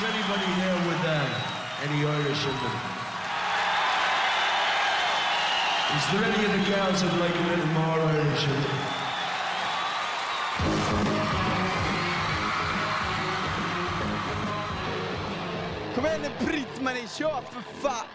there anybody here with uh, any Irish in them? Is there any of the girls that like a little more Irish in them? Kom igen nu Britt-Marie, kör för fan!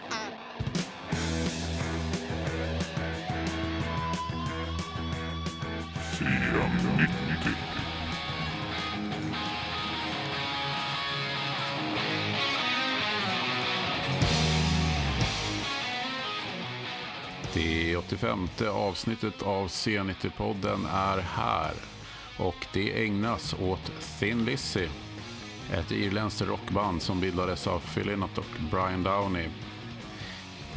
Det 85 avsnittet av C90-podden är här och det ägnas åt Thin Lizzy. Ett irländskt rockband som bildades av Phil Lynott och Brian Downey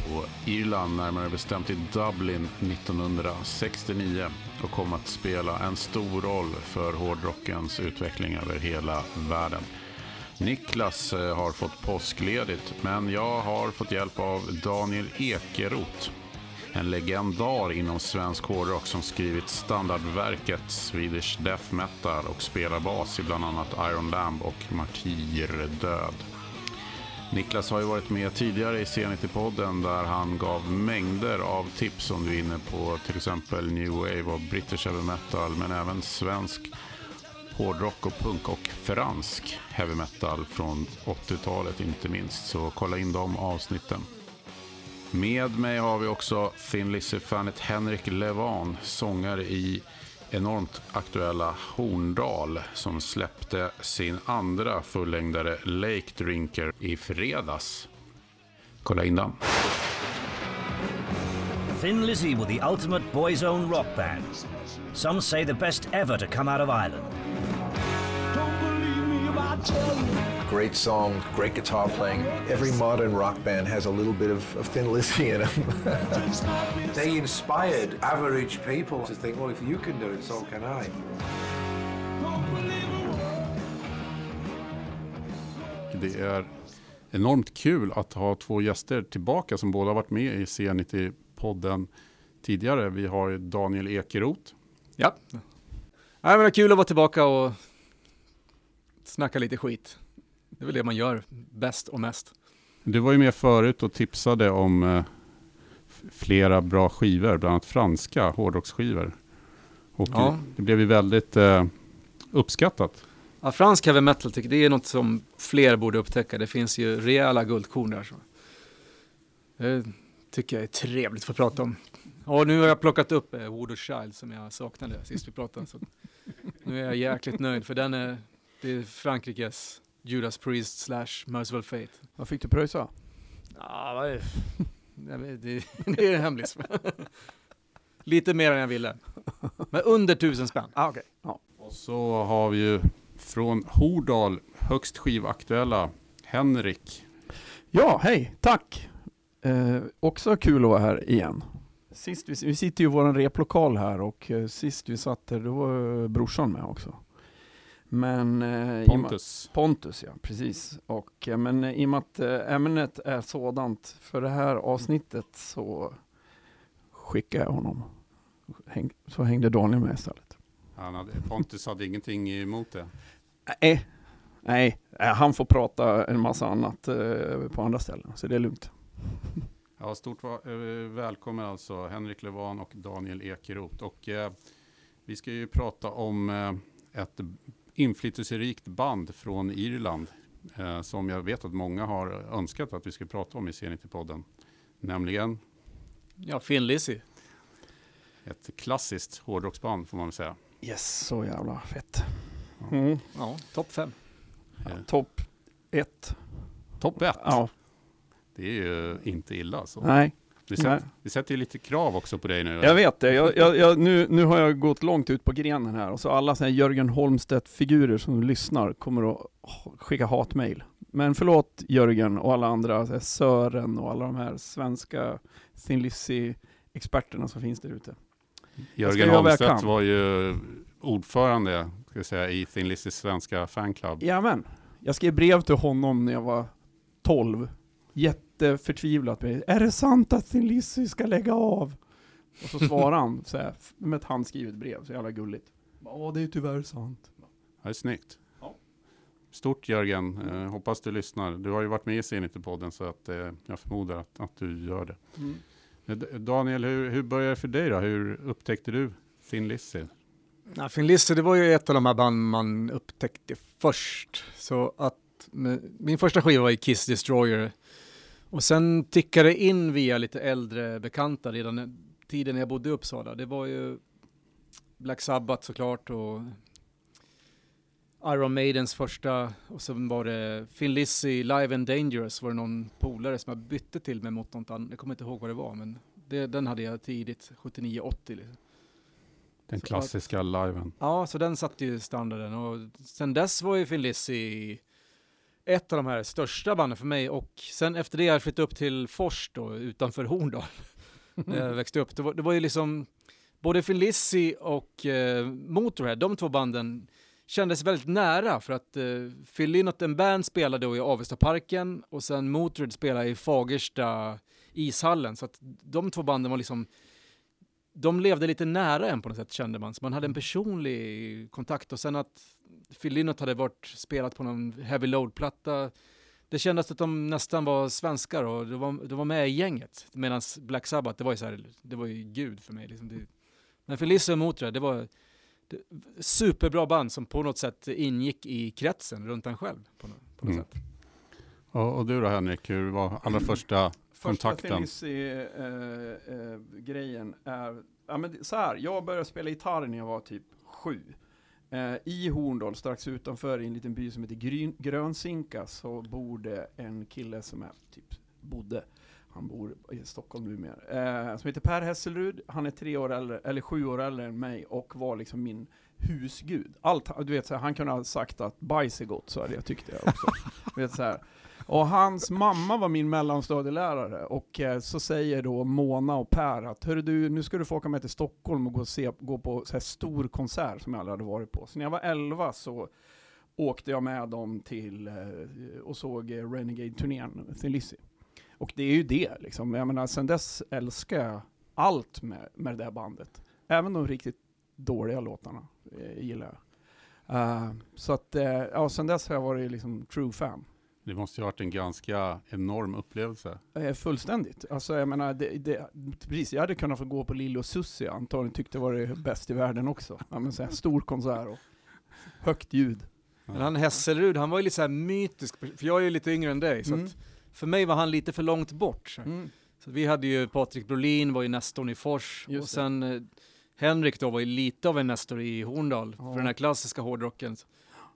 på Irland, närmare bestämt i Dublin 1969 och kom att spela en stor roll för hårdrockens utveckling över hela världen. Niklas eh, har fått påskledigt, men jag har fått hjälp av Daniel Ekeroth. En legendar inom svensk hårdrock som skrivit standardverket Swedish Death Metal och spelar bas i bland annat Iron Lamb och Martyrdöd. Niklas har ju varit med tidigare i C90-podden där han gav mängder av tips om du är inne på till exempel New Wave och British Heavy Metal men även svensk hårdrock och punk och fransk heavy metal från 80-talet inte minst. Så kolla in de avsnitten. Med mig har vi också Thin Lizzy-fanet Henrik Levan, sångare i enormt aktuella Horndal som släppte sin andra fullängdare Lake Drinker i fredags. Kolla in den. Thin Lizzy were the ultimate boys' own rock band. Some say the best ever to come out of Ireland. Great song, great guitar playing. Every modern rock band has a little bit of, of Thin Lizzy in them. They inspired average people to think, well, if you can do it, so can I. Det är enormt kul att ha två gäster tillbaka som båda varit med i C90-podden tidigare. Vi har Daniel Ekeroth. Ja. Nej, men det är kul att vara tillbaka och snacka lite skit. Det är väl det man gör bäst och mest. Du var ju med förut och tipsade om eh, flera bra skivor, bland annat franska hårdrocksskivor. Och Ja. det blev ju väldigt eh, uppskattat. Ja, fransk heavy metal tycker det är något som fler borde upptäcka. Det finns ju rejäla guldkorn där. Så. Det tycker jag är trevligt att få prata om. Och nu har jag plockat upp eh, Voodoo Child som jag saknade sist vi pratade. Så nu är jag jäkligt nöjd för den är, det är Frankrikes Judas Priest slash Merciful Fate. Vad fick du pröjsa? Ja, vad är det? Det, det är en hemlis. Lite mer än jag ville. Men under tusen spänn. Ah, okej. Ja. Och så har vi ju från Hordal högst skivaktuella Henrik. ja, hej, tack! Eh, också kul att vara här igen. Sist vi, vi sitter ju i vår replokal här och eh, sist vi satt där, då var eh, brorsan med också. Men... Eh, och med- Pontus. Pontus, ja, precis. Och, eh, men i och med att eh, ämnet är sådant för det här avsnittet så skickar jag honom. Häng, så hängde Daniel med istället. Han hade, Pontus hade ingenting emot det. Nej, nej, eh, han får prata en massa annat eh, på andra ställen, så det är lugnt. Ja, stort eh, välkommen alltså Henrik Levan och Daniel Ekeroth. Och eh, vi ska ju prata om eh, ett inflytelserikt band från Irland eh, som jag vet att många har önskat att vi ska prata om i C90-podden. Nämligen Ja, Finn Lizzy. ett klassiskt hårdrocksband får man väl säga. Yes, så jävla fett. Mm. Ja, topp fem. Eh, Topp ett. Topp ett. Ja, Det är ju inte illa. Så. nej. Vi, sätter, Nej. vi sätter ju lite krav också på dig nu. Jag vet det. Jag, jag, jag, nu, nu har jag gått långt ut på grenen här och så alla såna här Jörgen Holmstedt-figurer som lyssnar kommer att skicka hatmejl. Men förlåt Jörgen och alla andra, Sören och alla de här svenska Thin Lizzy-experterna som finns där ute. Jörgen Holmstedt var ju ordförande ska jag säga, i Thin Lizzys svenska fanclub. Jajamän. Jag skrev brev till honom när jag var 12. Jätteförtvivlat. med, Är det sant att Thin Lizzy ska lägga av? Och så svarade han så här, med ett handskrivet brev, så jävla gulligt. Ja, det är tyvärr sant. Det är snyggt. Stort Jörgen, eh, hoppas du lyssnar. Du har ju varit med i Zenit-podden så att, eh, jag förmodar att, att du gör det. Mm. Eh, Daniel, hur, hur började det för dig då? Hur upptäckte du Thin Lizzy? Ja, Finn Lizzy, det var ju ett av de här band man upptäckte först. Så att med, min första skiva var i Kiss Destroyer. Och sen tickade det in via lite äldre bekanta redan tiden när jag bodde i Uppsala. Det var ju Black Sabbath såklart och Iron Maidens första och sen var det Finn Lizzy, Live and Dangerous var det någon polare som jag bytte till mig mot något annat. Jag kommer inte ihåg vad det var men det, den hade jag tidigt, 79-80 liksom. Den Så klassiska liven. Ja, så den satte ju standarden och sen dess var ju Finn Lizzy ett av de här största banden för mig och sen efter det jag flyttade upp till Fors då utanför Horndal när jag växte upp. Det var, det var ju liksom både Finn Lizzy och eh, Motorhead, de två banden kändes väldigt nära för att eh, Phil Lynott and Band spelade då i Avestaparken och sen Motörhead spelade i Fagersta ishallen så att de två banden var liksom de levde lite nära en på något sätt kände man, så man hade en personlig kontakt och sen att Phil Lynott hade varit spelat på någon heavy load-platta det kändes att de nästan var svenskar och de var, de var med i gänget. Medan Black Sabbath, det var ju så här, det var ju gud för mig. Liksom. Det, men Lizzy och Motörhead, det var det, superbra band som på något sätt ingick i kretsen runt en själv. På, på något Mm. sätt. Och, och du då Henrik, hur var allra första Första kontakten? Felici-grejen är, ja men så här, jag började spela gitarr när jag var typ sju. Eh, I Horndal, strax utanför i en liten by som heter Gryn, Grönsinka, så bor det en kille som är typ, bodde, han bor i Stockholm numera, eh, som heter Per Hesselrud. Han är tre år äldre, eller sju år äldre än mig och var liksom min husgud. Allt, du vet, så här, han kunde ha sagt att bajs är gott, så hade jag tyckt det också. vet, så här. Och hans mamma var min mellanstadielärare och eh, så säger då Mona och Per att Hörru du, nu ska du få åka med till Stockholm och gå, och se, gå på så här stor konsert som jag aldrig hade varit på. Så när jag var 11 så åkte jag med dem till eh, och såg eh, Renegade-turnén, Thin Lizzy. Och det är ju det liksom. Jag menar, sen dess älskar jag allt med, med det där bandet. Även de riktigt dåliga låtarna eh, gillar jag. Uh, så att, eh, ja, sen dess har jag varit liksom true fan. Det måste ju ha varit en ganska enorm upplevelse. Eh, fullständigt. Alltså jag menar, det, det, precis, jag hade kunnat få gå på Lille och Susie, antagligen tyckte det var det bäst i världen också. Ja, men så här, stor konsert och högt ljud. Men han Hesselrud, han var ju lite så här mytisk, för jag är ju lite yngre än dig, så Mm. att för mig var han lite för långt bort. Så. Mm. Så vi hade ju Patrik Brolin, var ju nestorn i Fors, Just och sen eh, Henrik då var ju lite av en nestor i Horndal, Ja. för den här klassiska hårdrocken.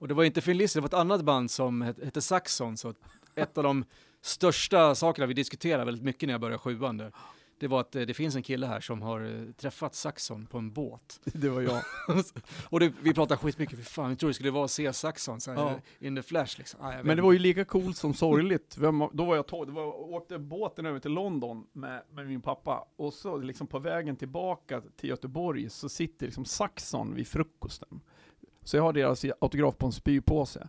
Och det var inte Finn Lizzy, det var ett annat band som het- hette Saxon, så ett av de största sakerna vi diskuterade väldigt mycket när jag började sjuan där, det var att eh, det finns en kille här som har eh, träffat Saxon på en båt. Det var jag. och det, vi pratade skitmycket, för fan, vi tror det skulle vara att se Saxon så Ja. in the flash liksom. Ah, jag Men det var ju lika coolt som sorgligt. Vem, då var jag tolv, det var, jag åkte båten över till London med, med min pappa. Och så liksom på vägen tillbaka till Göteborg så sitter liksom Saxon vid frukosten. Så jag har deras autograf på en spypåse.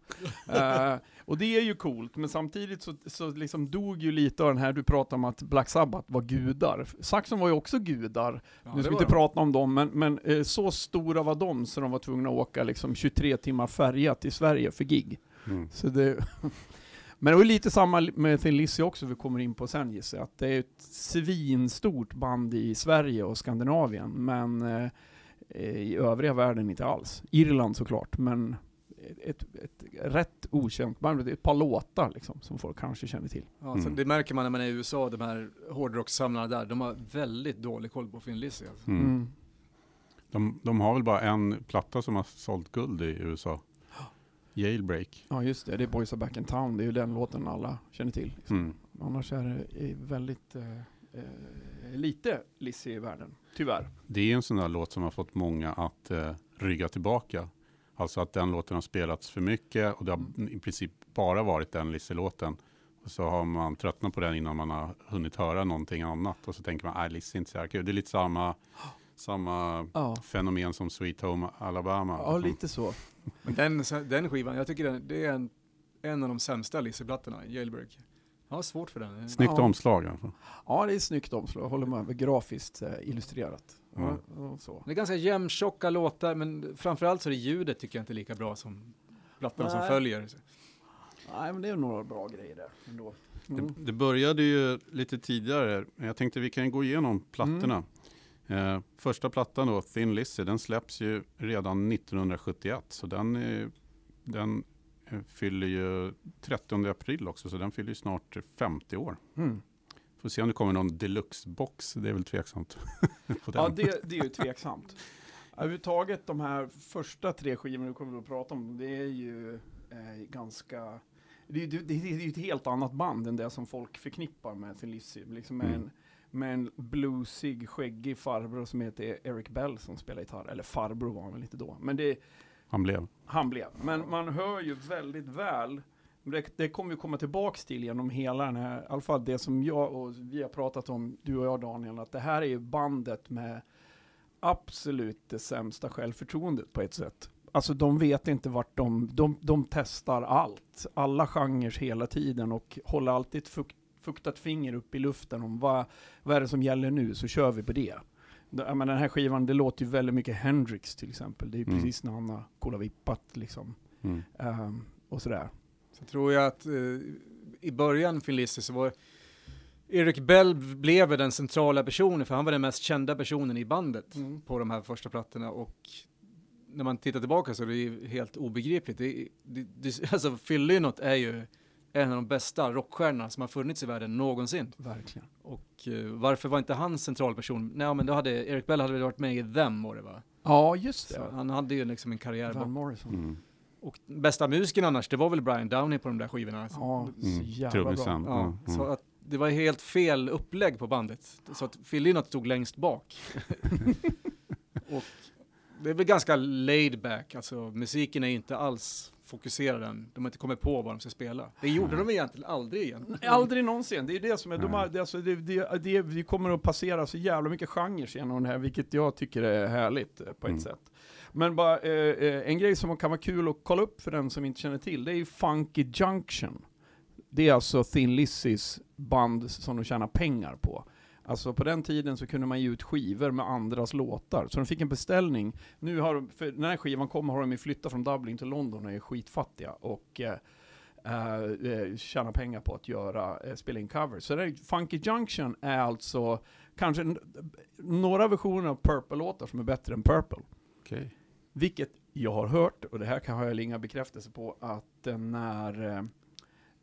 Eh, och det är ju coolt, men samtidigt så, så liksom dog ju lite av den här, du pratar om att Black Sabbath var gudar. Saxon var ju också gudar, Ja, nu ska vi inte de. prata om dem, men, men eh, så stora var de så de var tvungna att åka liksom 23 timmar färja till Sverige för gig. Mm. Så det, men det var lite samma med Thin Lizzy också, vi kommer in på sen gissar. Att det är ett svinstort band i Sverige och Skandinavien, men eh, i övriga världen inte alls. Irland såklart, men ett, ett rätt okänt band. Ett par låtar liksom, som folk kanske känner till. Ja, så Mm. det märker man när man är i USA, de här hårdrockssamlarna där, de har väldigt dålig koll på Finn Lizzy. Alltså. Mm. Mm. De, de har väl bara en platta som har sålt guld i USA. Jailbreak. Ja just det, det är Boys Are Back in Town, det är ju den låten alla känner till. Liksom. Mm. Annars är det eh, väldigt eh, eh, lite Lizzy i världen, tyvärr. Det är en sån där låt som har fått många att eh, rygga tillbaka. Alltså att den låten har spelats för mycket och det har i princip bara varit den Lizzy-låten. Och så har man tröttnat på den innan man har hunnit höra någonting annat. Och så tänker man, nej Lizzy är inte så här kul. Det är lite samma, samma Ja, fenomen som Sweet Home Alabama. ja Liksom. lite så. Men den, den skivan, jag tycker den, det är en, en av de sämsta Lizzy-plattorna, Jailbreak. Har svårt för den. Snyggt Ja. omslag i alla fall. Ja, det är snyggt omslag, jag håller med. Grafiskt eh, illustrerat. Ja, Mm. och så. Det är ganska jämntjocka låtar, men framförallt så är det ljudet tycker jag inte är lika bra som plattorna som följer. Nej, men det är några bra grejer där ändå. Mm. Det, det började ju lite tidigare. men Jag tänkte vi kan gå igenom plattorna. Eh, första plattan då, Thin Lizzy, den släpps ju redan 1971. Så den, är, den fyller ju 30 april också, så den fyller ju snart 50 år. Mm. Får se om det kommer någon deluxe-box, det är väl tveksamt. Ja, det, det är ju tveksamt. Överhuvudtaget de här första tre skivorna du kommer att prata om, det är ju eh, ganska... Det, är- det, det, är ju ett helt annat band än det som folk förknippar med Thin Lizzy. Liksom med, Mm. en, med en bluesig, skäggig farbror som heter Eric Bell som spelar gitarr. Eller farbror var han väl inte då. Men det, han blev. han blev. Men man hör ju väldigt väl, det, det kommer vi komma tillbaks till genom hela den här, i alla fall det som jag och vi har pratat om, du och jag Daniel, att det här är ju bandet med absolut det sämsta självförtroendet på ett sätt. Alltså de vet inte vart de, de, de testar allt, alla genrer hela tiden och håller alltid ett fukt, fuktat finger upp i luften om vad, vad är det som gäller nu, så kör vi på det. Menar, den här skivan, det låter ju väldigt mycket Hendrix till exempel. Det är ju Mm. precis när han har kola vippat liksom. Mm. Ehm, och sådär. Så tror jag att eh, i början Lizzy så var Eric Bell blev den centrala personen, för han var den mest kända personen i bandet Mm. på de här första plattorna och när man tittar tillbaka så är det ju helt obegripligt. Det, det, det, alltså Phil Lynott är ju en av de bästa rockstjärnorna som har funnits i världen någonsin. Verkligen. Och eh, varför var inte han central person? Nej men då hade Eric Bell hade väl varit med i Them var det va? Ja, just Så det. han hade ju liksom en karriär Van. Morrison. Mm. Och bästa musiken annars, det var väl Brian Downey på de där skivorna. Alltså. Ja, så Mm. jävla bra. Trummisen. Ja, Mm. så att det var helt fel upplägg på bandet. Så att Phil Lynott stod längst bak. och det är väl ganska laid back, alltså musiken är inte alls fokuserad än. De har inte kommit på vad de ska spela. Det gjorde de egentligen aldrig igen. Aldrig någonsin. Det är det som är, de har, det, alltså, det, det, det, vi kommer att passera så jävla mycket genrer genom det här, vilket jag tycker är härligt eh, på ett Mm. sätt. Men bara, eh, eh, en grej som kan vara kul att kolla upp för den som inte känner till, det är ju Funky Junction. Det är alltså Thin Lizzys band som de tjänar pengar på. Alltså på den tiden så kunde man ge ut skivor med andras låtar. Så de fick en beställning. Nu har de, för när skivan kom har de ju flyttat från Dublin till London och är skitfattiga. Och eh, eh, eh, tjäna pengar på att göra, eh, spela in covers. Så det Funky Junction är alltså kanske några versioner av Purple-låtar som är bättre än Purple. Okej. Vilket jag har hört, och det här kan jag inga bekräftelse på, att när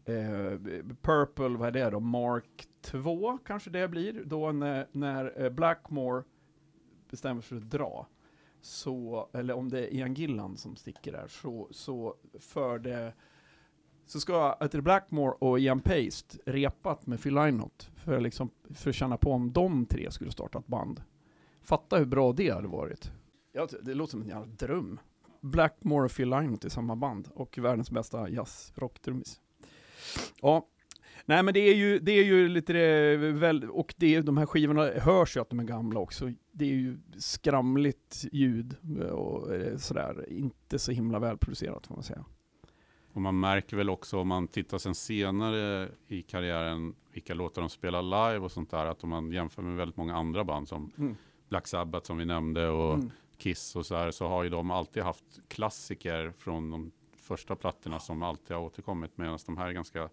eh, Purple, vad är det då, Mark 2 kanske det blir, då när, när eh, Blackmore bestämmer sig för att dra, så, eller om det är Ian Gillan som sticker där, så, så för det så ska Ethel Blackmore och Ian Paste repat med Phil Lynott för, att liksom, för att känna på om de tre skulle starta ett band. Fatta hur bra det hade varit. Ja, det låter som en jävla dröm. Blackmore och Phil Lynott i samma band och världens bästa jazz-rocktrummis. Ja, nej men det är ju, det är ju lite det, väl, och det är, de här skivorna hörs ju att de är gamla också. Det är ju skramligt ljud och eh, sådär, inte så himla välproducerat får man säga. Och man märker väl också om man tittar sen senare i karriären vilka låtar de spelar live och sånt där. Att om man jämför med väldigt många andra band som Mm. Black Sabbath som vi nämnde och Mm. Kiss och så här. Så har ju de alltid haft klassiker från de första plattorna som alltid har återkommit. Medan de här är ganska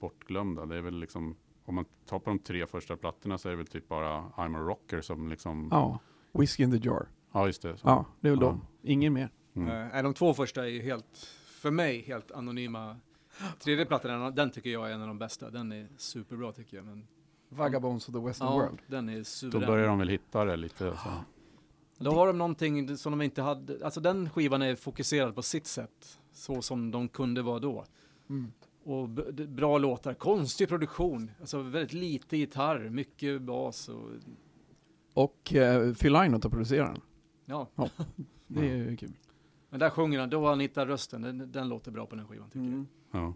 bortglömda. Det är väl liksom, om man tar på de tre första plattorna så är det väl typ bara I'm a rocker som liksom, ja, Ja, Whiskey in the Jar. just det. Så. Ja, det är väl Ja. de. Ingen mer. Mm. De två första är ju helt, för mig, helt anonyma. Tredje plattan, den tycker jag är en av de bästa. Den är superbra tycker jag. Men, Vagabonds of the Western ja, World. den är Då suverän. börjar de väl hitta det lite. Så. Då har de någonting som de inte hade, alltså den skivan är fokuserad på sitt sätt. Så som de kunde vara då. Mm. Och bra låtar, konstig produktion. Alltså väldigt lite gitarr, mycket bas och Och eh, Phil Lynott har producerat den. ja. Det är ju kul. Men där sjunger han, då har han hittat rösten. Den, den låter bra på den skivan tycker Mm. Ja.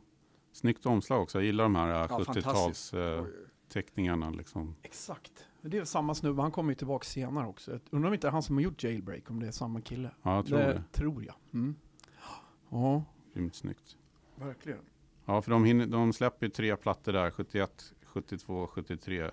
Snyggt omslag också. Jag gillar de här eh, Ja, 70-tals fantastiskt. eh, teckningarna. Liksom. Exakt. Det är samma snubbe, han kommer ju tillbaka senare också. Jag Undrar om inte det är han som har gjort Jailbreak, om det är samma kille. Ja, jag tror det. det tror jag. Mm. Ja, Grymt snyggt. verkligen. Ja, för de, hinner, de släpper tre plattor där, 71, 72, 73. Eh,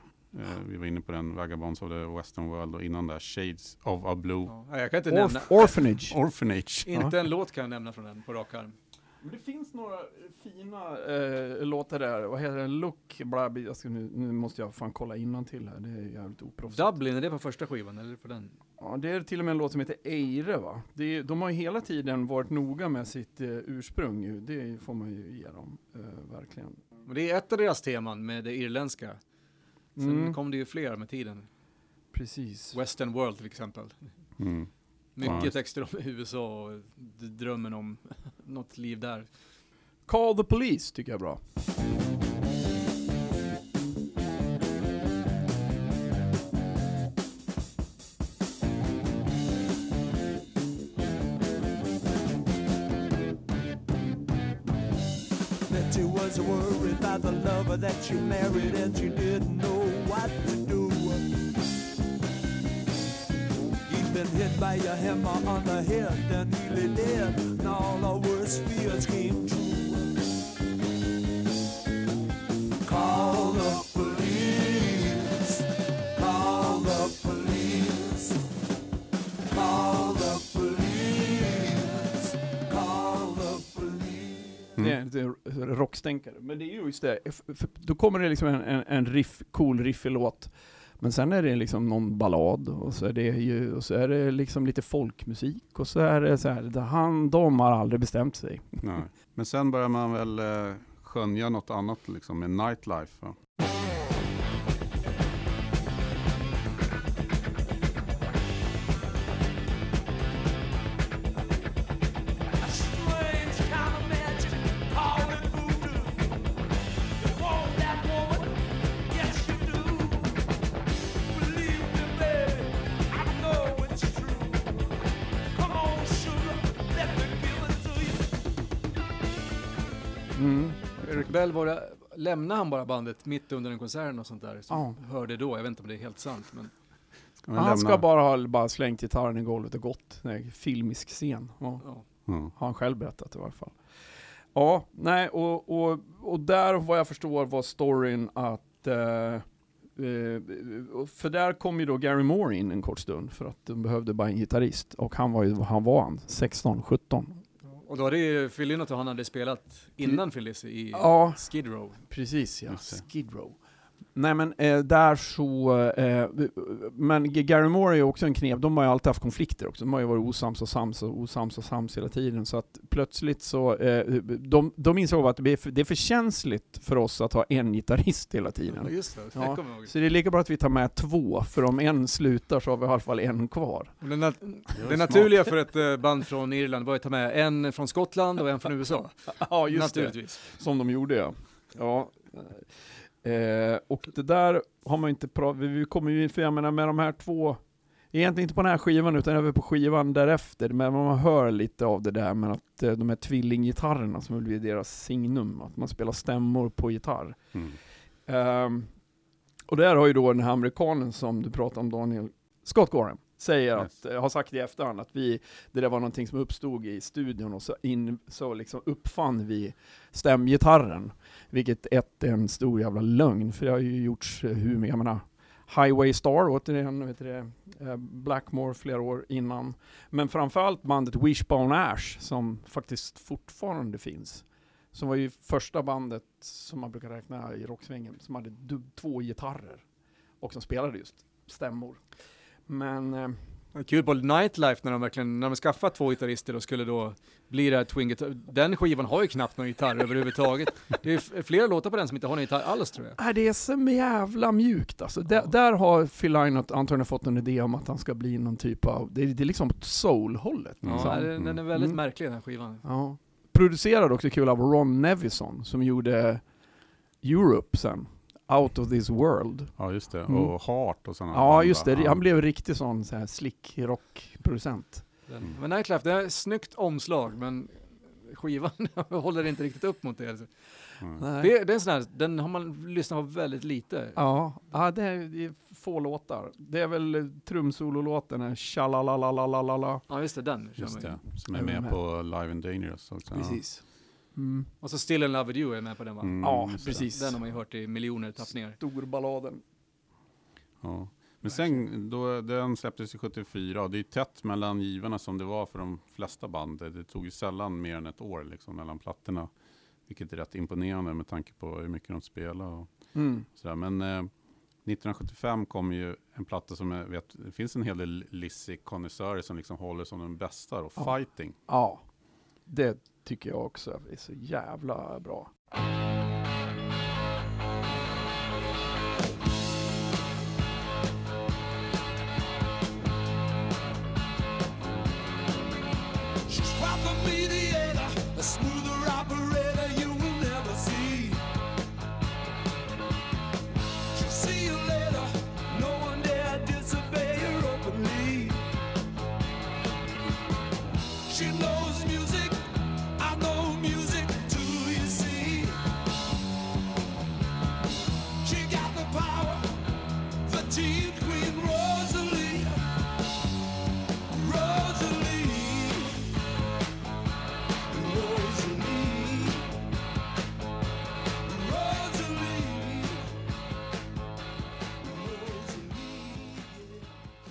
vi var inne på den, Vagabonds of the Western World och innan där Shades of a Blue. Ja, jag kan inte nämna, Orf Orphanage. Orphanage. inte en låt kan jag nämna från den på rak arm. Men det finns några fina eh, låtar där. Vad heter den? Look, bla, bla, jag ska, nu, nu måste jag fan kolla innan till här. Det är jävligt oproffsigt. Dublin, är det på första skivan eller på den? Ja, det är till och med en låt som heter Eire va? Det är, de har ju hela tiden varit noga med sitt eh, ursprung. Det får man ju ge dem, eh, verkligen. Och det är ett av deras teman med det irländska. Sen Mm. kom det ju fler med tiden. Precis. Western World till exempel. Mm. Mycket Ja. texter om USA och drömmen om något liv där. Call the police tycker jag är bra. By a hammer on the head and nearly dead, and all our worst fears came true. Call the police. Call the police. Call the police. Call the police. Det är lite rockstänkare. Men det är ju just det, då kommer det liksom en, en, en riff, cool riffig låt. Men sen är det liksom någon ballad och så är det ju, och så är det liksom lite folkmusik och så är det så här, han, de har aldrig bestämt sig. Nej. Men sen börjar man väl eh, skönja något annat liksom med nightlife. Va? Bell, var det, lämnade han bara bandet mitt under en konsert och sånt där? Som Ja. hörde då, jag vet inte om det är helt sant. Men Ska Han lämna- ska bara ha bara slängt gitarren i golvet och gått. En filmisk scen. Ja. ja. Mm. Har han själv berättat i varje fall. Ja, nej, och, och, och där vad jag förstår var storyn att eh, eh, för där kom ju då Gary Moore in en kort stund för att de behövde bara en gitarrist och han var ju, han var han, 16, 17. Och då hade ju Phil Lynott och han hade spelat innan Phil Lizzy i Ja, Skid Row. precis ja. Skid Row. Nej men eh, där så, eh, men Gary Moore är ju också en knep, de har ju alltid haft konflikter också, de har ju varit osams och sams och osams och sams hela tiden, så att plötsligt så, eh, de, de insåg att det är, för, det är för känsligt för oss att ha en gitarrist hela tiden. just det. Ja. det. Så det är lika bra att vi tar med två, för om en slutar så har vi i alla fall en kvar. Det, nat- det naturliga för ett eh, band från Irland var att ta med en från Skottland och en från USA. Ja, just Naturligtvis. Som de gjorde ja. ja. Eh, och det där har man inte pratat, vi kommer ju, för jag menar med de här två, egentligen inte på den här skivan utan även på skivan därefter, men man hör lite av det där med att eh, de här tvillinggitarrerna som blir deras signum, att man spelar stämmor på gitarr. Mm. Ehm, och där har ju då den här amerikanen som du pratade om Daniel, Scott Gorham, säger Yes. att, eh, har sagt i efterhand att vi, det där var någonting som uppstod i studion och så, in, så liksom uppfann vi stämgitarren. Vilket ett är en stor jävla lögn, för det har ju gjorts eh, hur mycket, jag menar, Highway Star, återigen, vet det, eh, Blackmore flera år innan. Men framförallt bandet Wishbone Ash, som faktiskt fortfarande finns. Som var ju första bandet som man brukar räkna i rocksvängen, som hade två gitarrer. Och som spelade just stämmor. Men eh, Kul på Nightlife när de verkligen, när de skaffat två gitarrister och skulle då bli det här twin guitar. Den skivan har ju knappt någon gitarr överhuvudtaget. Det är flera låtar på den som inte har någon gitarr alls tror jag. äh, det är så jävla mjukt alltså. Där, där har Phil Lynott antagligen fått en idé om att han ska bli någon typ av, det är, det är liksom soul-hållet. Ja, liksom. Ja, den, den är väldigt Mm. märklig den här skivan. Ja. Producerad också kul av Ron Nevison som gjorde Europe sen. Out of this world. Ja, just det. Mm. Och Heart och sådana Ja just det, han blev riktigt sån så här slick rockproducent. Mm. Men Nightlife, det är ett snyggt omslag men skivan håller inte riktigt upp mot det. Alltså. Mm. Det, det är en sån här, den har man lyssnat på väldigt lite. Ja, ja det, är, det är få låtar. Det är väl trumsololåten, tjalalalalala. Ja just det, den Just det, som är med med. på Live and Dangerous också. Precis. Mm. Och så Still in Love With You är med på den va? Mm, Ja, precis. Den har man ju hört i miljoner tappningar. Storballaden. Ja. Men sen, då, den släpptes i 74 och det är tätt mellan givarna som det var för de flesta band. Det tog ju sällan mer än ett år liksom mellan plattorna. Vilket är rätt imponerande med tanke på hur mycket de spelar och Mm. sådär. Men eh, 1975 kom ju en platta som jag vet, det finns en hel del Lizzy-konnässörer som liksom håller som den bästa då, Ja. Fighting. Ja, det tycker jag också är så jävla bra.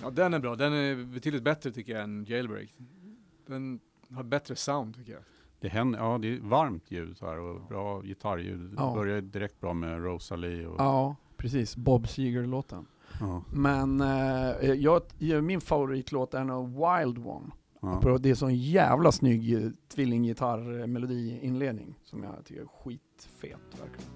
Ja, den är bra. Den är betydligt bättre tycker jag än Jailbreak. Den har bättre sound tycker jag. Det, händer, ja, det är varmt ljud här och bra gitarrljud. Ja. Det börjar direkt bra med Rosalie. Och, Ja, precis. Bob Seger-låten. ja, Men eh, jag, min favoritlåt är nog Wild One. ja. Det är så en jävla snygg eh, tvillinggitarr-melodi-inledning som jag tycker är skitfet verkligen.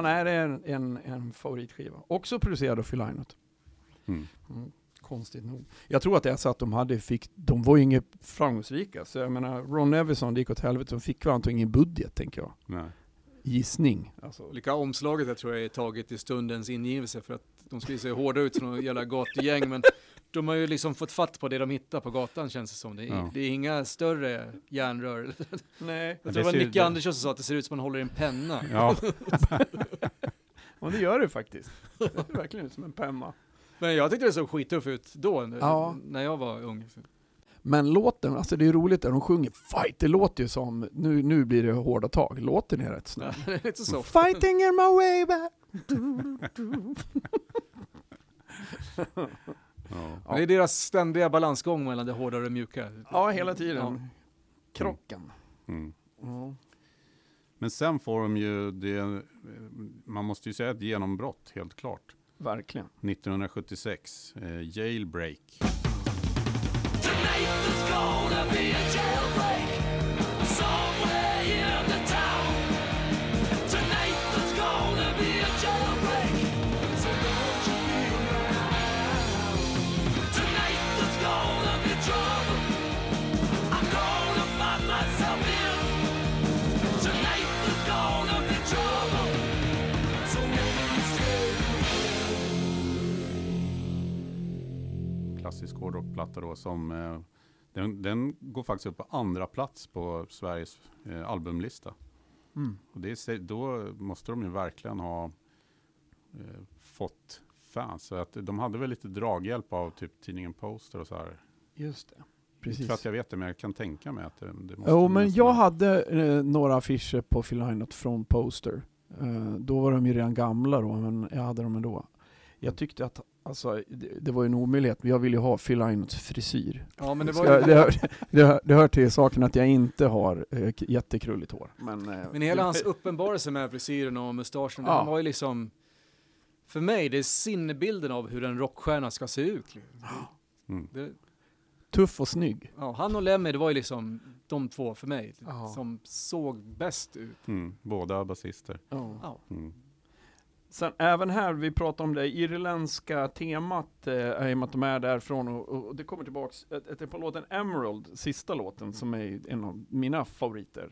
Ja, nej, det är en, en, en favoritskiva. Också producerad av Phil Lynott. Mm. Mm, konstigt nog. Jag tror att det är så att de hade, fick, de var ju inget framgångsrika. Så jag menar, Ron Nevison, det gick åt helvete. De fick väl antagligen ingen budget, tänker jag. Nej. Gissning. Alltså. Lika omslaget jag tror jag är taget i stundens ingivelse för att de skulle se hårda ut som några jävla gatugäng men de har ju liksom fått fatt på det de hittar på gatan känns det som. Det är, Ja. det är inga större järnrör. Nej. Jag det tror det var ser- Nicke Andersson som sa att det ser ut som man håller i en penna. Ja, Och det gör det faktiskt. Det är verkligen ut som en penna. Men jag tyckte det såg skittuff ut då, Ja. när jag var ung. Men låten, alltså det är roligt när de sjunger fight, det låter ju som, nu, nu blir det hårda tag. Låten är rätt snäll. det är lite så. Fighting in my way back. Ja. Men Det är deras ständiga balansgång mellan det hårda och det mjuka. Ja, hela tiden. Ja. Krocken. Mm. Ja. Men sen får de ju det, man måste ju säga ett genombrott helt klart. Verkligen. 1976, eh, Jailbreak. Tonight hårdrockplatta då som eh, den, den går faktiskt upp på andra plats på Sveriges eh, albumlista. Mm. Och det är, då måste de ju verkligen ha eh, fått fans. Så att de hade väl lite draghjälp av typ tidningen Poster och så här. Just det. Inte Precis. för att jag vet det, men jag kan tänka mig att det, det måste Jo, men jag hade eh, några affischer på Phil från Poster. Eh, då var de ju redan gamla då, men jag hade dem ändå. Jag tyckte att, alltså, det, det var ju en omöjlighet. Jag ville ju ha Phil Lynotts frisyr. Ja, men det var ju... det, hör, det, hör, det hör till saken att jag inte har k- jättekrulligt hår. Men, eh, Men hela hans uppenbarelse med frisyren och mustaschen, Ja. han var ju liksom... För mig, det är sinnebilden av hur en rockstjärna ska se ut. Mm. Det, Tuff och snygg. ja, han och Lemmy, det var ju liksom de två för mig Ja. som såg bäst ut. Mm. Båda basister. Ja. Mm. Sen även här, vi pratar om det irländska temat, eh, i och med att de är därifrån och, och det kommer tillbaks, ett, ett, på låten Emerald, sista låten, som är en av mina favoriter.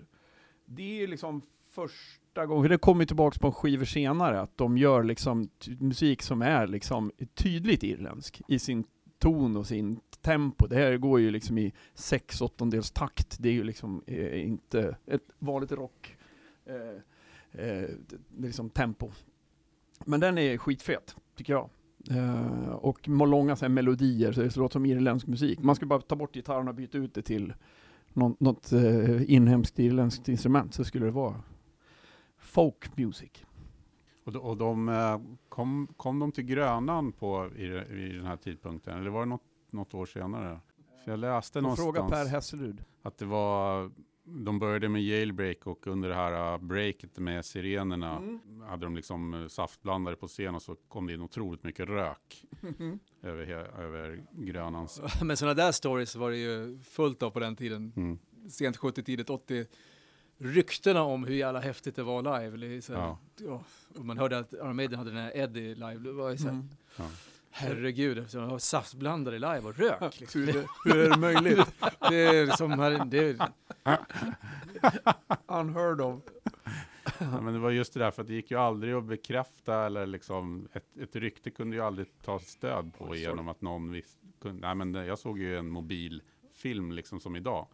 Det är liksom första gången, det kommer tillbaks på en skiva senare, att de gör liksom musik som är liksom tydligt irländsk i sin ton och sin tempo. Det här går ju liksom i sex åttondels takt. Det är ju liksom eh, inte ett vanligt rock eh, eh, liksom tempo. Men den är skitfet, tycker jag. Eh, och långa så här, melodier, så det låter som irländsk musik. Man skulle bara ta bort gitarren och byta ut det till något, något eh, inhemskt irländskt instrument, så skulle det vara folk music. Och, de, och de, eh, kom, kom de till Grönan på, i, i den här tidpunkten? Eller var det något, något år senare? För jag läste fråga någonstans Per Hesselrud. att det var, de började med jailbreak och under det här uh, breaket med sirenerna Mm. hade de liksom uh, saftblandare på scen och så kom det in otroligt mycket rök över, he- över Grönans. Men sådana där stories var det ju fullt av på den tiden. Mm. Sent 70, tidigt 80. Ryktena om hur jävla häftigt det var live. Här, Ja. ja. och man hörde att Iron Maiden hade den här Eddie live. Det var ju så Mm. Ja. Herregud, de har saftblandare live och rök. Liksom. Hur, hur är det möjligt? Det är som, här- det är, Unheard of. Ja, men det var just det där, för det gick ju aldrig att bekräfta eller liksom, ett, ett rykte kunde ju aldrig ta stöd på genom att någon visste. Nej, men jag såg ju en mobilfilm liksom som idag.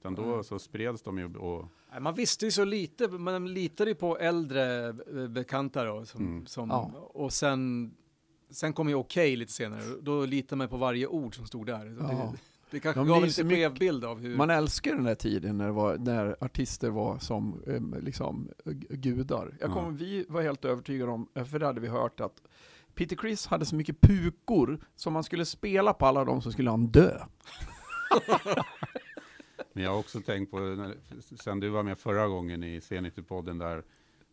Utan då så spreds de ju och man visste ju så lite, man litade ju på äldre eh, bekanta då. Som, Mm. som, Ja. Och sen, sen kom ju Okej lite senare, då litade man på varje ord som stod där. Ja. Det, det kanske De gav en lite skev bild av hur... Man älskar den där tiden när, var, när artister var som liksom, gudar. Jag Ja. kommer, Vi var helt övertygade om, för det hade vi hört att Peter Criss hade så mycket pukor, som man skulle spela på alla dem så skulle han dö. Men jag har också tänkt på, när, sen du var med förra gången i C90-podden där,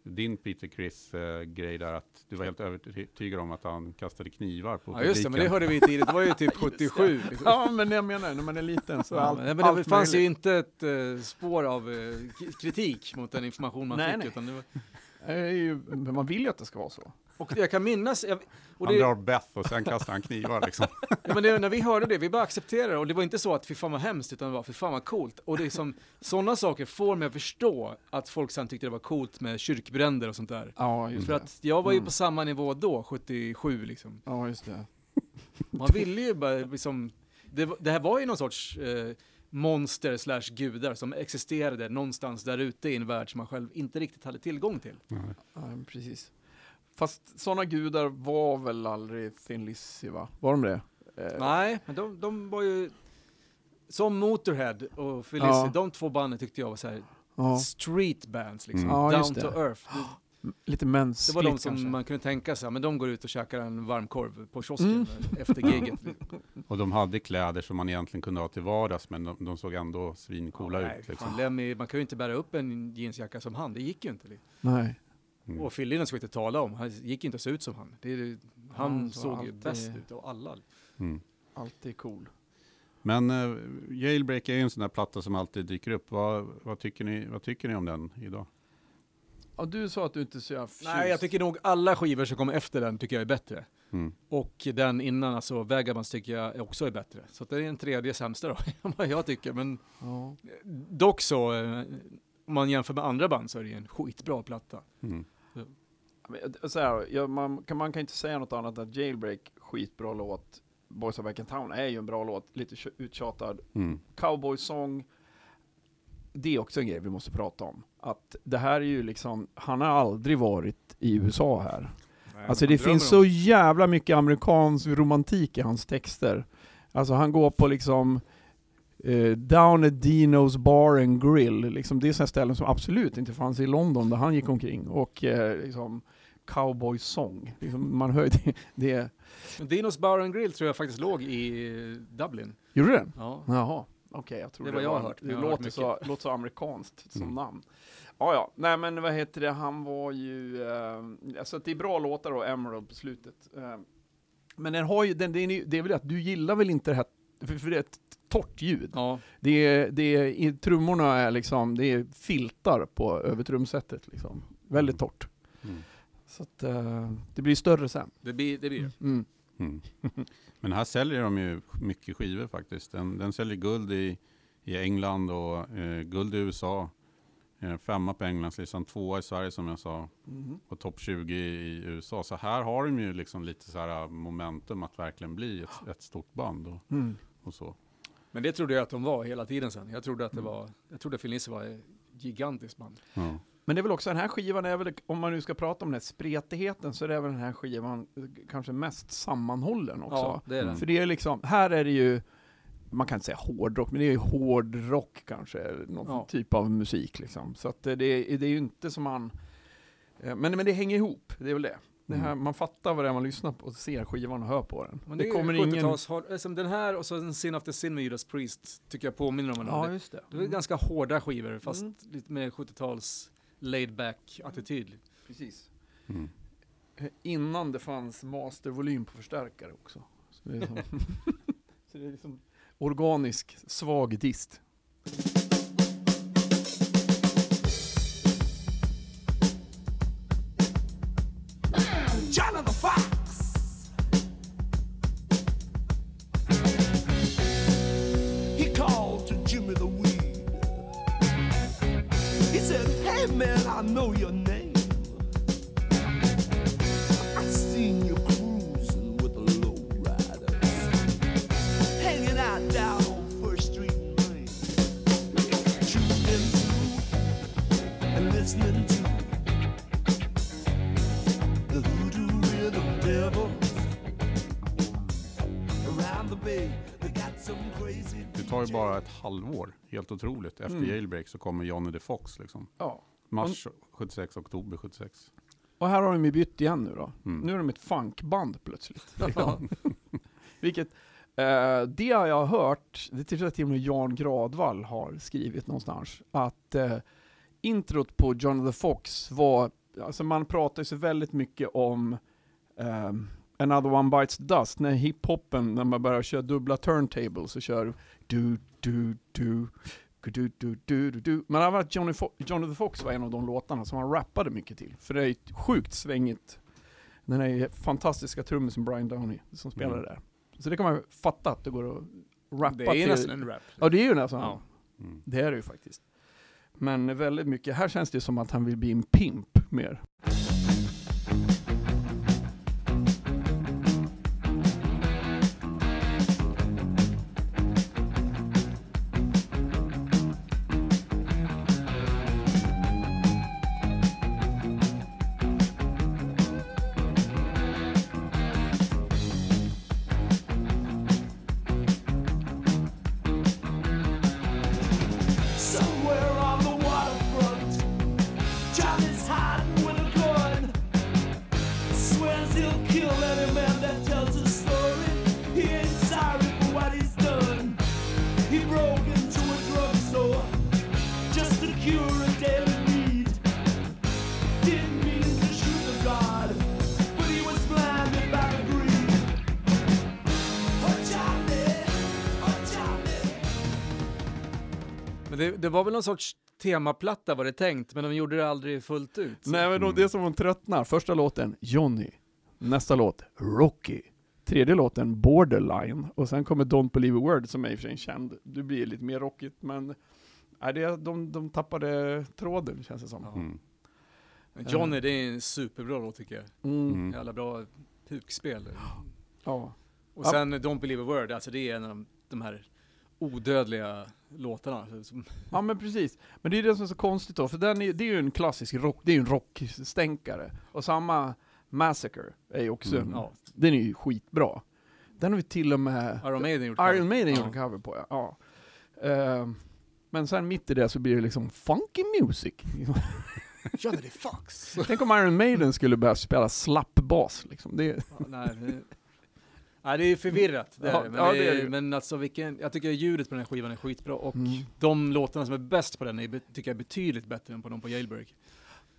din Peter Chris eh, grej där, att du var helt övertygad om att han kastade knivar på Ja just det, men det publiken. hörde vi tidigt, det var ju typ 77. Liksom. Ja, men jag menar, när man är liten så Ja, allt, men men det allt fanns ju möjligt. inte ett eh, spår av eh, k- kritik mot den information man Nej, fick. nej. Utan det var, ju, men man vill ju att det ska vara så. Och jag kan minnas, jag, och Han det, drar Beth och sen kastar han knivar liksom. Ja, men det, när vi hörde det, vi bara accepterade det och det var inte så att fy fan vad hemskt utan det var fy fan vad coolt. Och det är som, sådana saker får mig att förstå att folk sen tyckte det var coolt med kyrkbränder och sånt där. Ja, just För det. att jag var ju Mm. på samma nivå då, 77 liksom. Ja, just det. Man ville ju bara liksom, det, det här var ju någon sorts eh, monster slash gudar som existerade någonstans där ute i en värld som man själv inte riktigt hade tillgång till. Nej. Ja, precis. Fast sådana gudar var väl aldrig Thin Lizzy, va? Var de det? Eh, Nej, men de, de var ju som Motorhead och Felici, Ja. de två banden tyckte jag var så här Ja, street bands liksom. Mm. Ja, Down just to earth. Det, lite mänskligt det var de som kanske. man kunde tänka sig, men de går ut och käkar en varm korv på kiosken Mm. efter giget. Och de hade kläder som man egentligen kunde ha till vardags, men de, de såg ändå svincoola Nej, ut. Liksom. Lemmy, man kan ju inte bära upp en jeansjacka som han, det gick ju inte. Nej. Mm. Och Fillinen ska vi inte tala om, han gick inte att se ut som han. Det han Han såg alltid- bäst ut av alla. Mm. Alltid cool. Men eh, Jailbreak är ju en sån där platta som alltid dyker upp. Vad, vad, tycker ni, vad tycker ni om den idag? Ja, du sa att du inte så förtjust. Nej, jag tycker nog alla skivor som kommer efter den tycker jag är bättre. Mm. Och den innan, alltså Vagabonds tycker jag också är bättre. Så det är en tredje sämsta då, vad jag tycker. Men Ja. dock så, eh, om man jämför med andra band så är det ju en skitbra platta. Mm. Men, Så här, ja, man, kan, man kan inte säga något annat än att Jailbreak, skitbra låt. Boys of Back in Town är ju en bra låt, lite tj- uttjatad. Mm. Cowboy Song, det är också en grej vi måste prata om. Att det här är ju liksom, han har aldrig varit i USA här. Alltså det finns så jävla mycket amerikansk romantik i hans texter. Alltså han går på liksom eh, Down at Dino's Bar and Grill, liksom det är sådana ställen som absolut inte fanns i London där han gick omkring. Och eh, liksom Cowboy Song, liksom, man hör det, det. Dinos Bar and Grill tror jag faktiskt låg i eh, Dublin. Gjorde den? Ja. Jaha, okej jag tror Det det, var jag har hört, Det har hört låter så, låter så amerikanskt som Mm. namn. Ja, ja, nej men vad heter det, han var ju, eh, alltså det är bra låtar och Emerald på slutet. Eh, Men den har ju, den, det, är, det är väl det att du gillar väl inte det här, för, för det torrt ljud. Ja, Det är, det är, trummorna är liksom, det är filtar på över trumsetet liksom. Väldigt torrt. Mm. Så att eh, det blir större sen. det blir det. Blir. det. Mm. Mm. Men här säljer de ju mycket skivor faktiskt. Den, den säljer guld i, i England och eh, guld i USA. Eh, femma på Englandslistan, tvåa i Sverige som jag sa. Mhm. Och topp 20 i USA. Så här har de ju liksom lite så här momentum att verkligen bli ett, ett stort band och, Mm. och så. Men det trodde jag att de var hela tiden sen. Jag trodde att det var, jag trodde Phil Nisse var ett gigantiskt band. Ja. Men det är väl också den här skivan, är väl, om man nu ska prata om den här spretigheten, så är det väl den här skivan kanske mest sammanhållen också. Ja, det är. Mm. För det är liksom, här är det ju, man kan inte säga hårdrock, men det är ju hårdrock kanske, någon Ja. typ av musik liksom. Så att det, det, är, det är ju inte som man, eh, men, men det hänger ihop, det är väl det. Det här, Mm. Man fattar vad det är man lyssnar på, ser skivan och hör på den. Men det, det, kommer ingen... 70-tals, har- som den här och så Sin After Sin med Judas Priest tycker jag påminner om Ja, varandra. just det. det, det är ganska hårda skivor fast Mm. lite mer 70-tals laid back attityd. Precis. Mm. Eh, Innan det fanns mastervolym på förstärkare också. Så det är, som, så det är liksom organisk, svag dist. Halvår, helt otroligt. Efter Mm. Jailbreak så kommer Johnny the Fox liksom. Ja. Mars 76, oktober 76. Och här har de ju bytt igen nu då. Mm. Nu är de ett funkband plötsligt. Liksom. Vilket, eh, det har jag hört, det tror jag till och med Jan Gradvall har skrivit någonstans, att eh, introt på John the Fox var, alltså man pratar ju så väldigt mycket om ehm, Another One Bites Dust, när hiphopen, när man börjar köra dubbla turntables och kör du, du, du, du, du, du, du, du. Men det har varit Johnny, Fo- Johnny the Fox var en av de låtarna som han rappade mycket till. För det är ju ett sjukt svängigt. Den är ju fantastiska trummisen Brian Downey som spelar Mm. där. Så det kan man ju fatta att det går att rappa Det är till. nästan en rap. Ja det är ju nästan. Ja. Mm. Det är det ju faktiskt. Men väldigt mycket, här känns det som att han vill bli en pimp mer. Det, var väl någon sorts temaplatta var det tänkt, men de gjorde det aldrig fullt ut. Nej men då, det är som hon tröttnar. Första låten, Johnny. Nästa låt, Rocky. Tredje låten, Borderline. Och sen kommer Don't Believe a Word som är i och för sig känd. Det blir lite mer rockigt men nej, det, de, de tappade tråden känns det som. Ja. Mm. Johnny, det är en superbra låt tycker jag. Mm. Mm. Jävla bra pukspel. Ja. Och Ja. sen Don't Believe a Word, alltså det är en av de, de här odödliga låtarna. Som, ja men precis. Men det är det som är så konstigt då, för den är, det är ju en klassisk rock, det är ju en rockstänkare. Och samma Massacre är ju också, Mm. ja, den är ju skitbra. Den har vi till och med Iron Maiden gjort Iron Maiden Ja. en cover på ja. ja. Ehm, men sen mitt i det så blir det liksom funky music. Johnny the Fox. Tänk om Iron Maiden skulle börja spela slappbas liksom. Det, Ja, nej, det, nej, det är förvirrat. Det är, Ja, det, men, ja, det är det men alltså vilken, jag tycker ljudet på den här skivan är skitbra och Mm. de låtarna som är bäst på den är, tycker jag är betydligt bättre än på de på Jailbreak.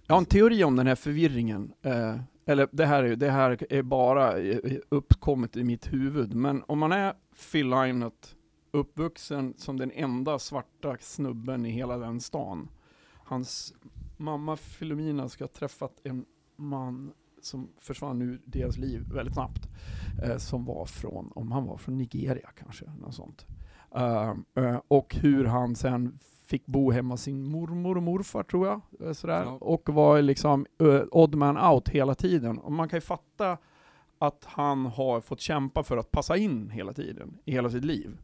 Jag har en teori om den här förvirringen. Eh, eller det här, är, det här är bara eh, uppkommet i mitt huvud. Men om man är Phil Lynott, uppvuxen som den enda svarta snubben i hela den stan. Hans mamma Filomena ska ha träffat en man som försvann ur deras liv väldigt snabbt. Eh, som var från, om han var från Nigeria kanske, något sånt. Eh, eh, och hur han sen fick bo hemma hos sin mormor och morfar tror jag. eh, Sådär. Ja. Och var liksom uh, odd man out hela tiden. Och man kan ju fatta att han har fått kämpa för att passa in hela tiden, i hela sitt liv.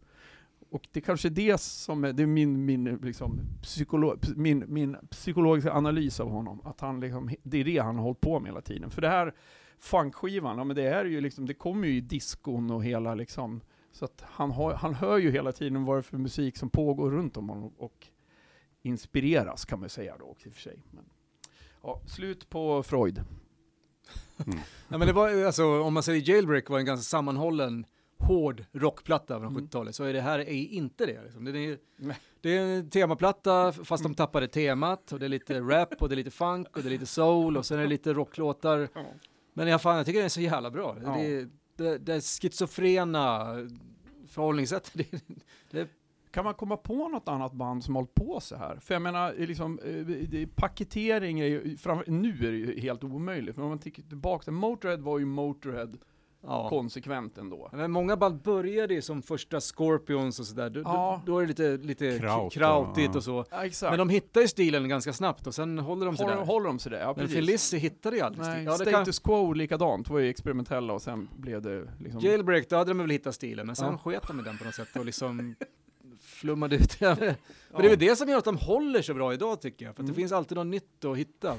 Och det kanske är det som är, det är min, min, liksom, psykolo, min, min psykologiska analys av honom. Att han liksom, det är det han har hållit på med hela tiden. För det här funkskivan, ja, men det är ju liksom, det kommer ju i diskon och hela liksom, så att han, har, han hör ju hela tiden vad det är för musik som pågår runt om honom och inspireras kan man säga då också i och för sig. Men, ja, slut på Freud. Ja, men det var, alltså, om man säger Jailbreak var en ganska sammanhållen, hård rockplatta från Mm. 70-talet, så är det här är inte det. Liksom. Det, är, det är en temaplatta, fast de tappade temat, och det är lite rap, och det är lite funk, och det är lite soul, och sen är det lite rocklåtar. Men jag, fan, jag tycker den är så jävla bra. Ja. Det, det, det schizofrena förhållningssättet, det, det, Kan man komma på något annat band som hållit på så här? För jag menar, liksom, eh, paketering är ju, nu är det ju helt omöjligt, men om man tittar tillbaka, Motörhead var ju Motörhead ja. konsekvent ändå. Men många band började ju som första Scorpions och sådär, Ja. då, då är det lite, lite Kraut, krautigt ja. och så. Ja, exakt. Men de hittar ju stilen ganska snabbt och sen håller de sig håller, där. håller de sig där? Ja, Men Lizzy hittade ju aldrig Nej, stilen. Ja, det Status kan, Quo likadant, var ju experimentella och sen blev det liksom... Jailbreak, då hade de väl hittat stilen, men sen Ja. sket de i den på något sätt och liksom flummade ut. men det är väl det som gör att de håller så bra idag tycker jag, för att det Mm. finns alltid något nytt att hitta.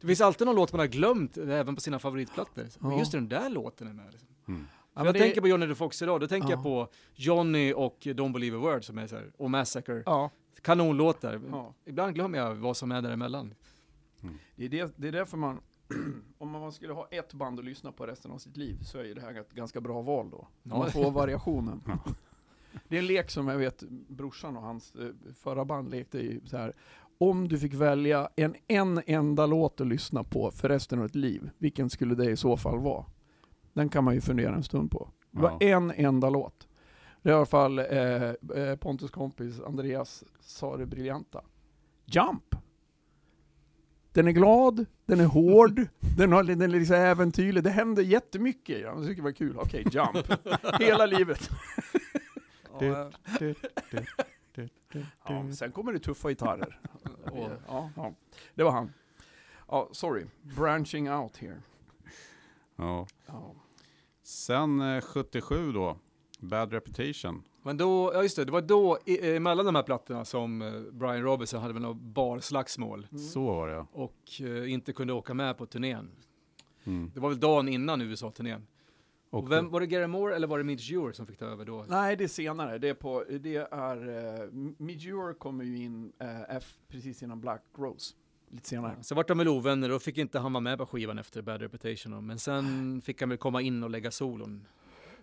Det finns alltid någon låt man har glömt, även på sina favoritplattor. Men just den där låten är med. Liksom. Mm. Ja, jag det- tänker på Johnny the Fox idag, då tänker Ja. jag på Johnny och Don't Believe a Word som är så här, och Massacre. Ja, Kanonlåtar. ja. Ibland glömmer jag vad som är däremellan. Det är, det, det är därför man, om man skulle ha ett band att lyssna på resten av sitt liv, så är ju det här ett ganska bra val då. Man får variationen. Det är en lek som jag vet brorsan och hans eh, förra band lekte i så här. Om du fick välja en, en enda låt att lyssna på för resten av ditt liv, vilken skulle det i så fall vara? Den kan man ju fundera en stund på. Det var Ja. en enda låt. Det är i alla fall eh, eh, Pontus kompis Andreas sa det briljanta. Jump! Den är glad, den är hård, den, har, den är liksom äventyrlig, det händer jättemycket. Jag tycker det var kul. Okej, jump. Hela livet. Ja, Ja, men sen kommer det tuffa gitarrer. Och, ja, ja. Det var han. Ja, sorry. Branching out here. Ja. Ja. Sen eh, 77 då, Bad Reputation. Men då, ja just det, det var då i- emellan de här plattorna som eh, Brian Robinson hade väl något barslagsmål Så var det och eh, inte kunde åka med på turnén. mm. Det var väl dagen innan USA-turnén. Och vem, var det Gary Moore eller var det Midge som fick ta över då? Nej, det är senare. Det är, på, det är uh, Midjure kommer ju in eh, F, precis innan Black Rose. Lite senare. Så vart de väl ovänner och fick inte han vara med på skivan efter Bad Reputation. Men sen fick han väl komma in och lägga solon.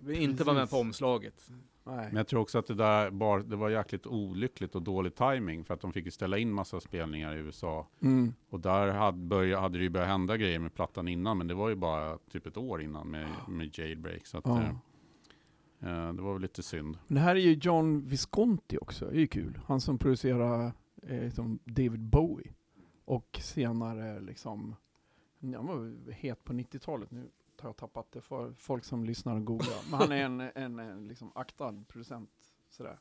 Inte vara med på omslaget. Nej. Men jag tror också att det där bar, det var jäkligt olyckligt och dålig timing för att de fick ju ställa in massa spelningar i USA. Mm. Och där hade, börja, hade det ju börjat hända grejer med plattan innan, men det var ju bara typ ett år innan med, med Jailbreak. Så att, Ja. eh, eh, det var väl lite synd. Men det här är ju John Visconti också, det är ju kul. Han som producerar eh, som David Bowie. Och senare liksom, han var het på 90-talet, nu har jag tappat det för folk som lyssnar och googlar. Men han är en, en, en liksom aktad producent. Sådär.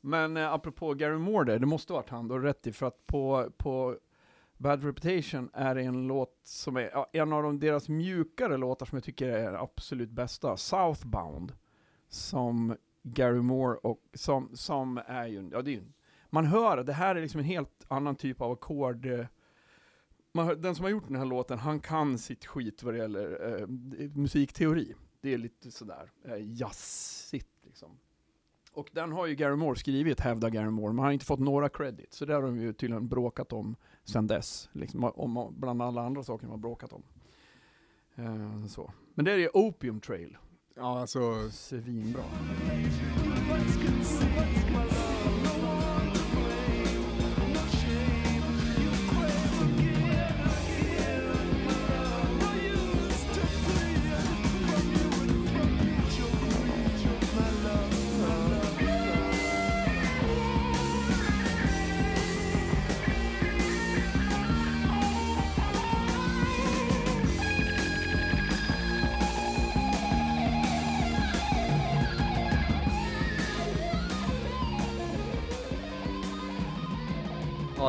Men eh, apropå Gary Moore det måste varit han, då har du rätt i, för att på, på Bad Reputation är en låt som är ja, en av de, deras mjukare låtar som jag tycker är absolut bästa, Southbound som Gary Moore och som, som är ju, ja det är ju, man hör, det här är liksom en helt annan typ av ackord. Man den som har gjort den här låten, han kan sitt skit vad det gäller eh, musikteori. Det är lite sådär eh, jazzigt liksom. Och den har ju Gary Moore skrivit, hävdar Gary Moore, men han har inte fått några credit. Så det har de ju tydligen bråkat om sen dess. Liksom, om, bland alla andra saker de har bråkat om. Eh, så. Men det är Opium Trail. Ja, alltså Svinbra.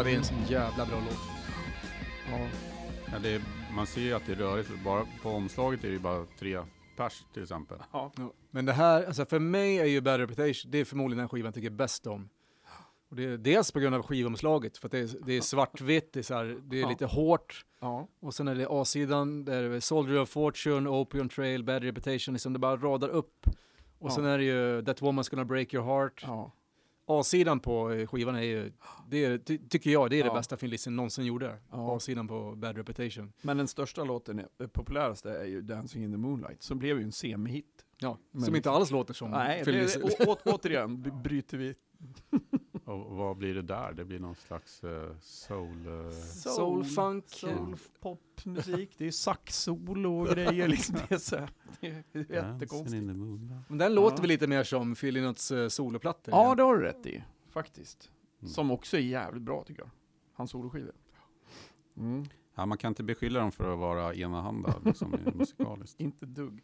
Det är en så jävla bra låt. Ja. Ja, det är, man ser ju att det är rörigt. Bara på omslaget är det ju bara tre pers till exempel. Ja. Men det här, alltså för mig är ju Bad Reputation, det är förmodligen den skivan jag tycker bäst om. Och det är dels på grund av skivomslaget, för att det är, det är svartvitt, det är, så här, det är Ja. lite hårt. Ja. Och sen är det A-sidan, där är Soldier of Fortune, Opium Trail, Bad Reputation, liksom det bara radar upp. Och Ja. sen är det ju That Woman's Gonna Break Your Heart. ja. A-sidan på eh, skivan är ju, det är, ty, tycker jag, det är Ja. det bästa Phil Listen någonsin gjorde. Ja. A-sidan på Bad Reputation. Men den största låten, den populäraste, är ju Dancing in the Moonlight, som blev ju en semihit. Ja, Men- som inte alls låter som Nej, det, Listen. återigen bryter vi Och vad blir det där? Det blir någon slags eh, soul... eh, Soul, funk. soul popmusik, det är sax-solo och grejer liksom. Det är, så här, det är jättekonstigt. Men den låter Ja. väl lite mer som Phil Lynotts uh, soloplattor? Ja, det har du rätt i, faktiskt. Mm. Som också är jävligt bra tycker jag. Hans soloskivor. Mm. Ja, man kan inte beskylla dem för att vara enahanda liksom, musikaliskt. Inte dugg.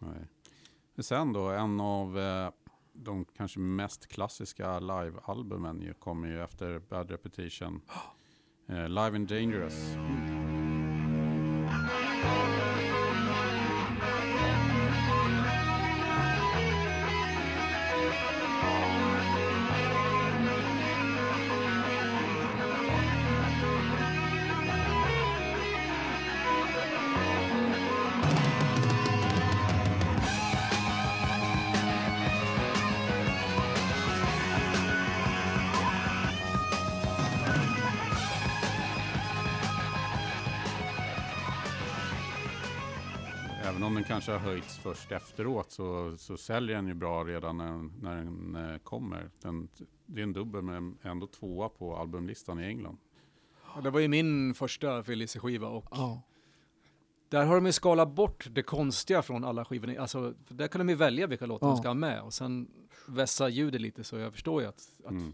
Nej. Men sen då, en av eh, de kanske mest klassiska live-albumen ju, kommer ju efter Bad Reputation. Eh, Live and Dangerous. Även kanske har höjts först efteråt så, så säljer den ju bra redan när, när den eh, kommer. Den, det är en dubbel men ändå tvåa på albumlistan i England. Ja, det var ju min första Phil Lizzy-skiva och Ja. där har de ju skalat bort det konstiga från alla skivorna. Alltså, där kan de ju välja vilka låtar de Ja. ska ha med och sen vässa ljudet lite så jag förstår ju att, att Mm.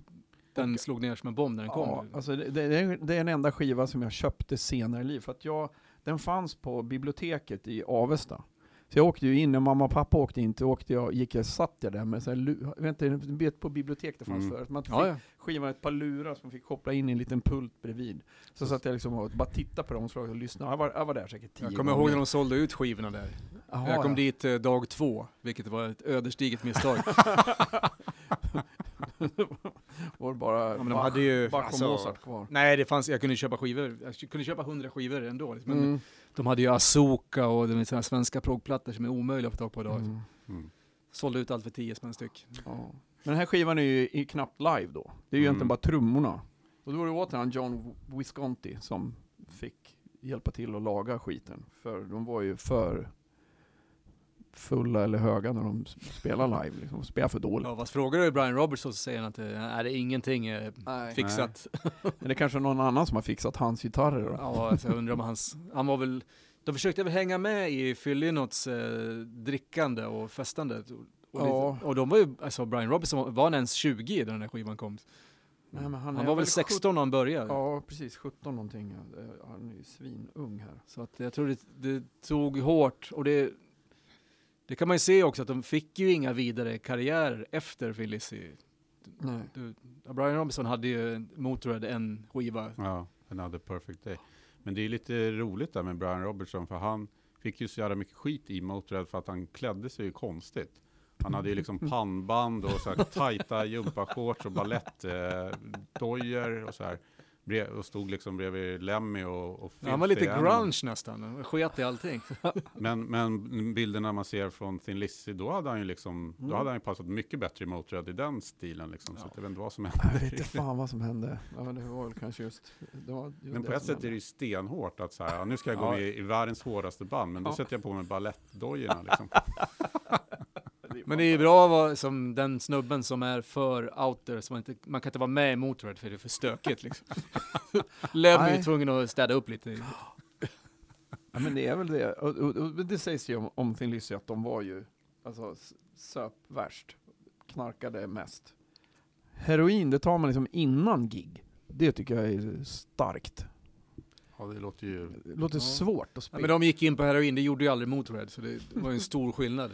den slog ner som en bomb när den Ja, kom. alltså det, det, är, det är den enda skiva som jag köpte senare i livet. För att jag, den fanns på biblioteket i Avesta. Så jag åkte ju in, när mamma och pappa åkte in, så åkte jag, gick jag, satt jag där med så här, vet på bibliotek det fanns Mm. förut. Man fick Ja, ja. skivan ett par lurar som man fick koppla in i en liten pult bredvid. Så satt jag liksom och bara tittade på dem och lyssnade. Jag var, jag var där säkert tio Jag kommer ihåg när de sålde ut skivorna där. Jaha, jag kom ja. dit eh, dag två, vilket var ett ödesdigert misstag. var bara Ja, men de Bach, hade ju- Bach och alltså- Mozart kvar. Nej, det fanns, jag kunde köpa skivor, jag kunde köpa hundra skivor ändå. Liksom. Men Mm. De hade ju Asoka och de här svenska progplattor som är omöjliga att få tag på idag. Mm. Mm. Sålde ut allt för 10 spänn styck. Ja. Men den här skivan är ju knappt live då. Det är ju Mm. egentligen bara trummorna. Och då var det återigen John Visconti som fick hjälpa till att laga skiten. För de var ju för fulla eller höga när de s- spelade live. Liksom. De spelade för dåligt. Ja, vad frågar du Brian Robertson så säger han att det är det ingenting eh, Nej. fixat. Men det är kanske någon annan som har fixat hans gitarrer då. Ja, alltså, jag undrar om hans, han var väl, de försökte väl hänga med i Phil Lynotts eh, drickande och festande. Och, Ja. lite, och de var ju, alltså Brian Robertson, var- han ens 20 när den här skivan kom? Nej, men Han, är var väl 16 när han började? Ja, precis. 17 någonting. Han är ju svinung här. Så att jag tror det, det tog hårt och det, det kan man ju se också att de fick ju inga vidare karriärer efter. Nej. Du, Brian Robinson hade ju Motörhead en skiva. Ja, Another Perfect Day. Men det är lite roligt där med Brian Robertson för han fick ju så jävla mycket skit i Motörhead för att han klädde sig ju konstigt. Han hade ju liksom pannband och så här tajta gympashorts och balettdojor och så här. Och stod liksom bredvid Lemmy och, och Han var lite grunge nästan, Han sket i allting. Men, men bilderna man ser från Thin Lizzy, då hade han ju liksom, Mm. då hade han ju passat mycket bättre i Motörhead i den stilen liksom. Så Ja. att jag vet inte vad som Jag hände. vet inte fan vad som hände. Ja, men det var väl kanske just... Det var just Men på ett sätt hände. är det ju stenhårt att så här, ja, nu ska jag gå Ja. med i världens hårdaste band, men då Ja. sätter jag på mig balettdojorna liksom. Men det är ju bra att vara som den snubben som är för out there, så man, inte, man kan inte vara med i Motörhead för det är för stökigt liksom. Lemmy är ju tvungen att städa upp lite. Ja men det är väl det. Och, och, och det sägs ju om, om Thin Lizzy att de var ju, alltså söp värst. Knarkade mest. Heroin, det tar man liksom innan gig. Det tycker jag är starkt. Ja, det låter ju... Det låter Ja. svårt att Ja, spela. men de gick in på heroin, det gjorde ju aldrig Motörhead, så det var ju en stor skillnad.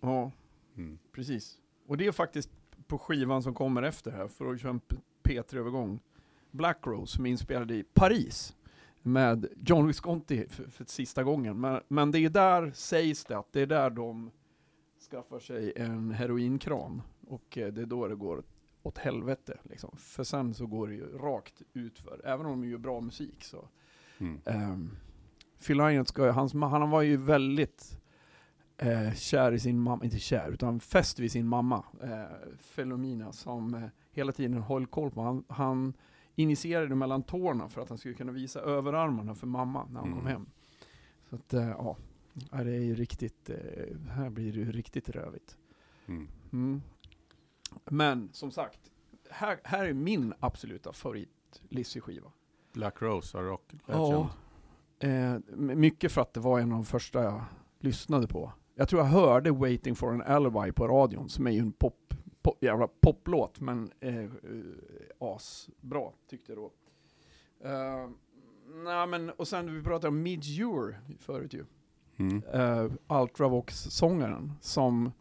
Ja, Mm. precis. Och det är faktiskt på skivan som kommer efter här, för att köra en P- P3-övergång. Black Rose som är inspelad i Paris med John Visconti för, för sista gången. Men, men det är där, sägs det, att det är där de skaffar sig en heroinkran. Och eh, det är då det går åt helvete. Liksom. För sen så går det ju rakt utför. Även om de gör bra musik så. Mm. Um, Phil Lynott ska, han var ju väldigt eh, kär i sin mamma, inte kär, utan fäst vid sin mamma, eh, Philomena, som eh, hela tiden höll koll på. Han, han initierade mellan tårna för att han skulle kunna visa överarmarna för mamma när han kom Mm. hem. Så att, eh, ja, det är ju riktigt, eh, här blir det ju riktigt rövigt. Mm. Mm. Men som sagt, här, här är min absoluta favorit Lizzie-skiva. Black Rose, A Rock Legend. Ja, eh, mycket för att det var en av de första jag lyssnade på. Jag tror jag hörde Waiting for an Alibi på radion, som är ju en pop, pop, jävla poplåt, men eh, eh, asbra tyckte jag då. Eh, nej, men, och sen vi pratade om Midge förut ju. Mm. Uh, Ultravox-sångaren, som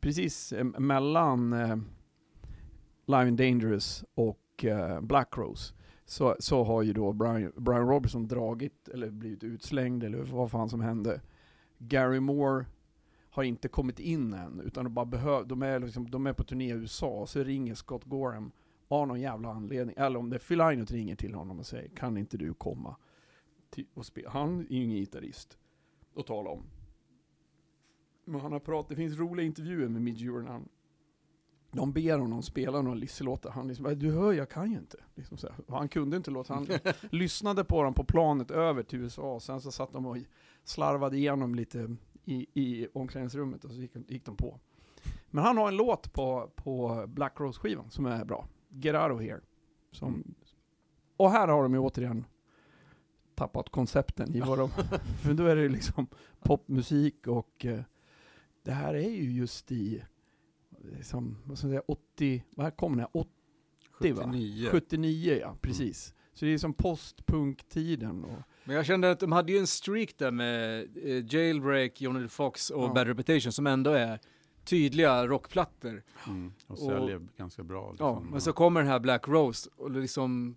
precis eh, mellan uh, Live and Dangerous och eh, Black Rose så, så har ju då Brian, Brian Robertson dragit, eller blivit utslängd, eller vad fan som hände. Gary Moore har inte kommit in än, utan de, bara behöv, de, är liksom, de är på turné i USA, och så ringer Scott Gorham av någon jävla anledning, eller om det är Phil Lynott ringer till honom och säger kan inte du komma och spela? Han är ju ingen gitarrist att tala om. Men han har pratat, det finns roliga intervjuer med när han de ber honom spela några Lizzie-låtar. Han liksom, "Äh, du hör jag kan ju inte. Liksom han kunde inte låta, han lyssnade på dem på planet över till USA, sen så satt de och slarvade igenom lite i, i omklädningsrummet och så gick, gick de på. Men han har en låt på, på Black Rose-skivan som är bra. Get Out of Here. Som, och här har de ju återigen tappat koncepten i vad de... för då är det liksom popmusik och eh, det här är ju just i, liksom, vad ska jag säga, 80, vad kom det? 80 va? 79. 79 ja, precis. Så det är som postpunktiden och Men jag kände att de hade ju en streak där med eh, Jailbreak, Johnny Fox och Ja. Bad Reputation som ändå är tydliga rockplattor. Mm. Och Och- säljer ganska bra. Ja, liksom. men så kommer den här Black Rose och liksom...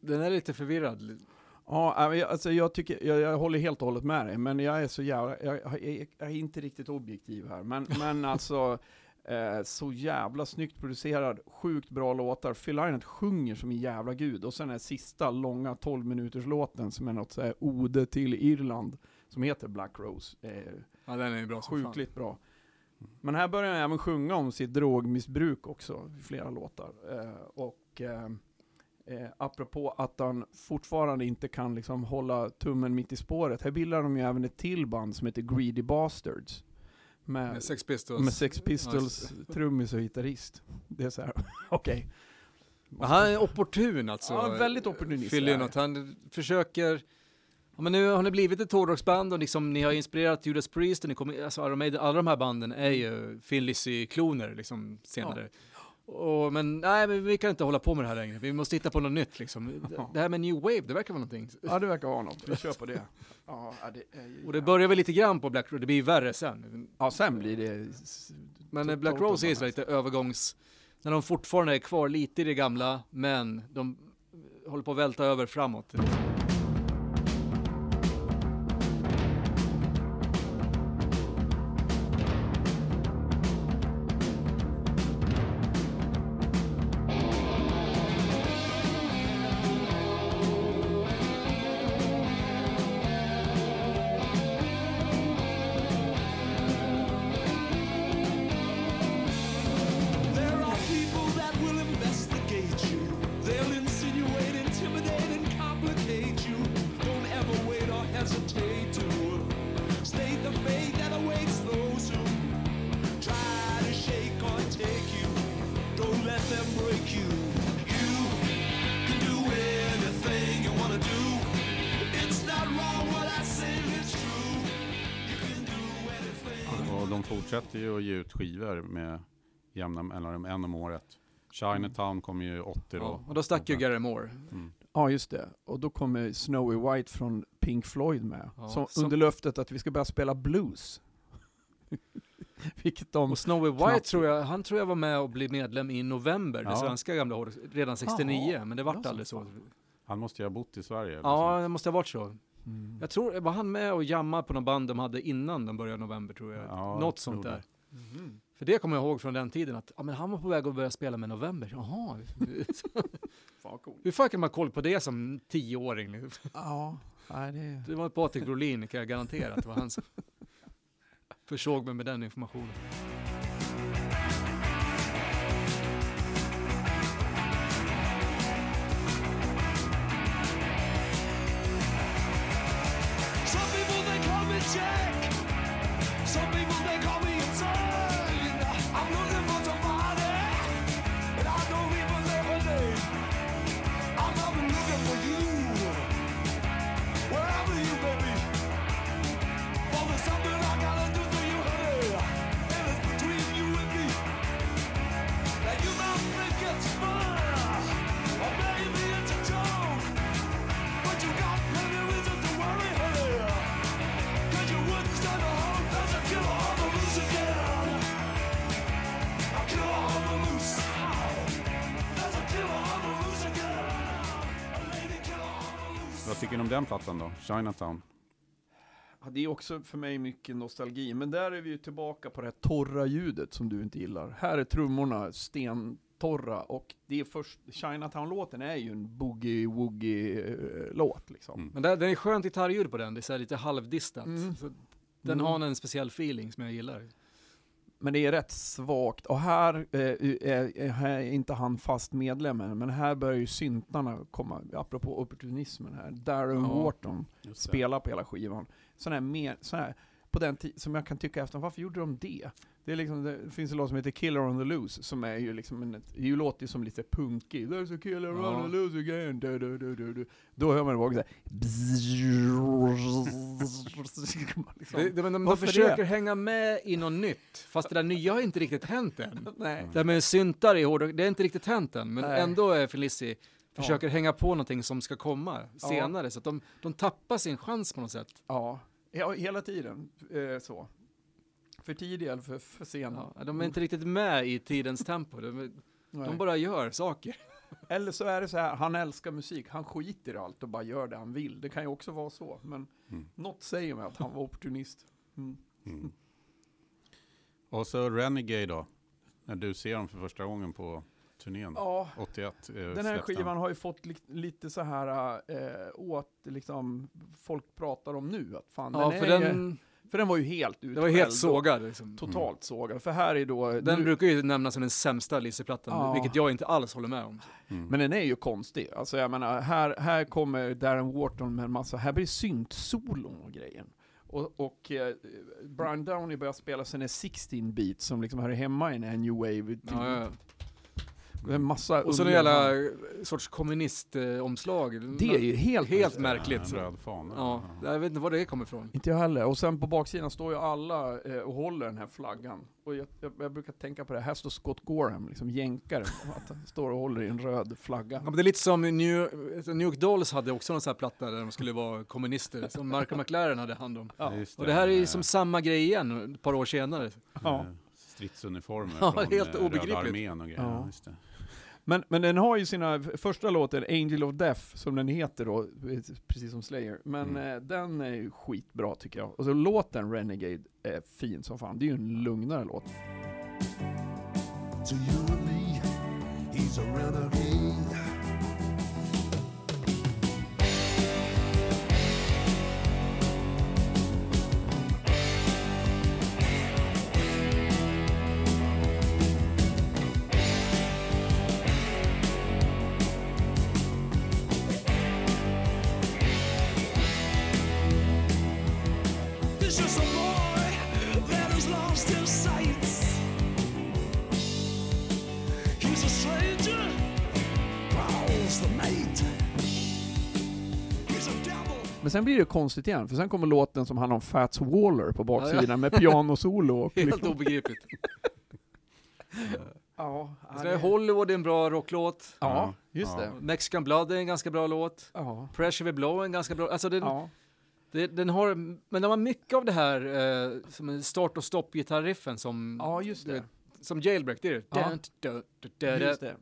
Den är lite förvirrad. Ja, äh, alltså jag, tycker, jag, jag håller helt och hållet med dig, men jag är så jävla, jag, jag, jag är inte riktigt objektiv här. Men, men alltså, eh, så jävla snyggt producerad, sjukt bra låtar. Phil Lynott sjunger som en jävla gud, och sen är sista långa 12 minuters låten som är något så här ode till Irland, som heter Black Rose. Eh, Ja, den är bra som fan. Sjukligt bra. Men här börjar han även sjunga om sitt drogmissbruk också i flera låtar. Eh, och eh, eh, apropå att han fortfarande inte kan liksom hålla tummen mitt i spåret. Här bildar de ju även ett till band som heter Greedy Bastards. Med, Med Sex Pistols. med Sex Pistols trummis och gitarrist. Det är så här, okej. Men han är opportun alltså. Ja, väldigt opportunist Lynott. Han försöker... Ja, men nu har ni blivit ett hårdrocksband och liksom, ni har inspirerat Judas Priest och ni kommer, alltså Iron Maiden, alla de här banden är ju Phil Lizzy-kloner liksom senare. Och, men nej, men vi kan inte hålla på med det här längre. Vi måste hitta på något nytt liksom. Det här med New Wave, det verkar vara någonting. Ja, det verkar vara något. Vi kör på det. Ja, det är ju Och det börjar väl lite grann på Black Rose, det blir värre sen. Ja, sen blir det... Men Black Rose är så lite övergångs... När de fortfarande är kvar lite i det gamla, men de håller på att välta över framåt. Jämna mellanrum, en om året. Chinatown kom ju 80 då. Ja, och då stack ju Gary Moore. Mm. Ja, just det. Och då kommer Snowy White från Pink Floyd med. Ja, som, som- Under löftet att vi ska börja spela blues. Vilket de... Och Snowy White Knappt. tror jag, han tror jag var med och blev medlem i november, det Ja. svenska gamla håret, redan 69, Jaha, men det vart aldrig så. Han måste ju ha bott i Sverige. Ja, så. det måste ha varit så. Mm. Jag tror, var han med och jammade på någon band de hade innan de började november tror jag? Ja, Något jag sånt där. det. För det kommer jag ihåg från den tiden att ja, men han var på väg att börja spela med november. Jaha. Fan cool. Hur fan kan man ha koll på det som tioåring? Ja, nej det... Det var Patrik Brolin kan jag garantera att det var han som försåg mig med den informationen. Tycker ni om den plattan då? Chinatown? Ja, det är också för mig mycket nostalgi, men där är vi ju tillbaka på det här torra ljudet som du inte gillar. Här är trummorna stentorra och det är först, Chinatown-låten är ju en boogie-woogie-låt liksom. Mm. Men det, det är skönt gitarrljud på den, det är så här lite halvdistat. Mm. Så den Mm. har en speciell feeling som jag gillar. Men det är rätt svagt. Och här eh, är, är, här är inte han fast medlem än, men här börjar ju syntarna komma, apropå opportunismen här. Darren Ja. Wharton spelar på hela skivan. Sån här mer, sån här, på den som jag kan tycka efter, varför gjorde de det? Det, är liksom, det finns en låt som heter Killer on the Loose, som är ju liksom en, det ju låter ju som lite punkig. There's a killer Ja. on the loose again. Du, du, du, du, du. Då hör man det också såhär... De, de Varför försöker det? hänga med i något nytt, fast det där nya har inte riktigt hänt än. Nej. Det här med syntar i hårdrock, det har inte riktigt hänt än, men Nej. ändå är Felici försöker hänga på någonting som ska komma Ja. senare, så att de, de tappar sin chans på något sätt. Ja, ja hela tiden eh, så. För tidig eller för, för sen. Ja, de är inte riktigt med i tidens tempo, de, de bara gör saker. Eller så är det så här, han älskar musik, han skiter i allt och bara gör det han vill. Det kan ju också vara så, men Mm. något säger mig att han var opportunist. Mm. Mm. Och så Renegade då? När du ser dem för första gången på turnén. Ja, 81 eh, den här skivan har ju fått li lite så här eh, åt, liksom, folk pratar om nu. Att fan, Ja, den för är, den, för den var ju helt utskälld. det var helt sågad. Liksom. Totalt sågad. För här är då... Den nu, brukar ju nämnas som den sämsta Lizzy-plattan, Ja. vilket jag inte alls håller med om. Mm. Men den är ju konstig. Alltså jag menar, här, här kommer Darren Wharton med en massa, här blir syntsolon och grejen. Och, och eh, Brian Downey börjar spela sina 16 beats som liksom hör hemma i en new wave. Ja, ja. Det är en massa Och så en jävla sorts kommunistomslag. Det är ju helt... Helt En märkligt. röd fana. Ja, jag vet inte var det kommer ifrån. Inte jag heller. Och sen på baksidan står ju alla eh, och håller den här flaggan. Och jag, jag, jag brukar tänka på det, här står Scott Gorham, liksom jänkaren. Att han står och håller i en röd flagga. Ja, men det är lite som New, New York Dolls hade också någon sån här platta där de skulle vara kommunister, som Marco McLaren hade hand om. Ja. Just Och det här är ju som samma grej igen, ett par år senare. Ja. eh, Stridsuniformer Ja, från helt eh, Röda obegripligt. armén och grejer. Ja. Men, men den har ju sina, första låten, Angel of Death, som den heter då, precis som Slayer. Men Mm. eh, den är ju skitbra tycker jag. Och så låten Renegade är fin som fan. Det är ju en lugnare låt. To you and me, he's a renegade. Men sen blir det konstigt igen, för sen kommer låten som handlar om Fats Waller på baksidan med pianosolo. och Helt obegripligt. Ja, är Hollywood är en bra rocklåt. ja, just Ja. det. Mexican Blood är en ganska bra låt. Ja. Pressure with Blow är en ganska bra, alltså Ja. Det, den har, men den har mycket av det här eh, som start och stopp-gitarriffen som, Ja, just det. som Jailbreak, det är det. Ja. Just det.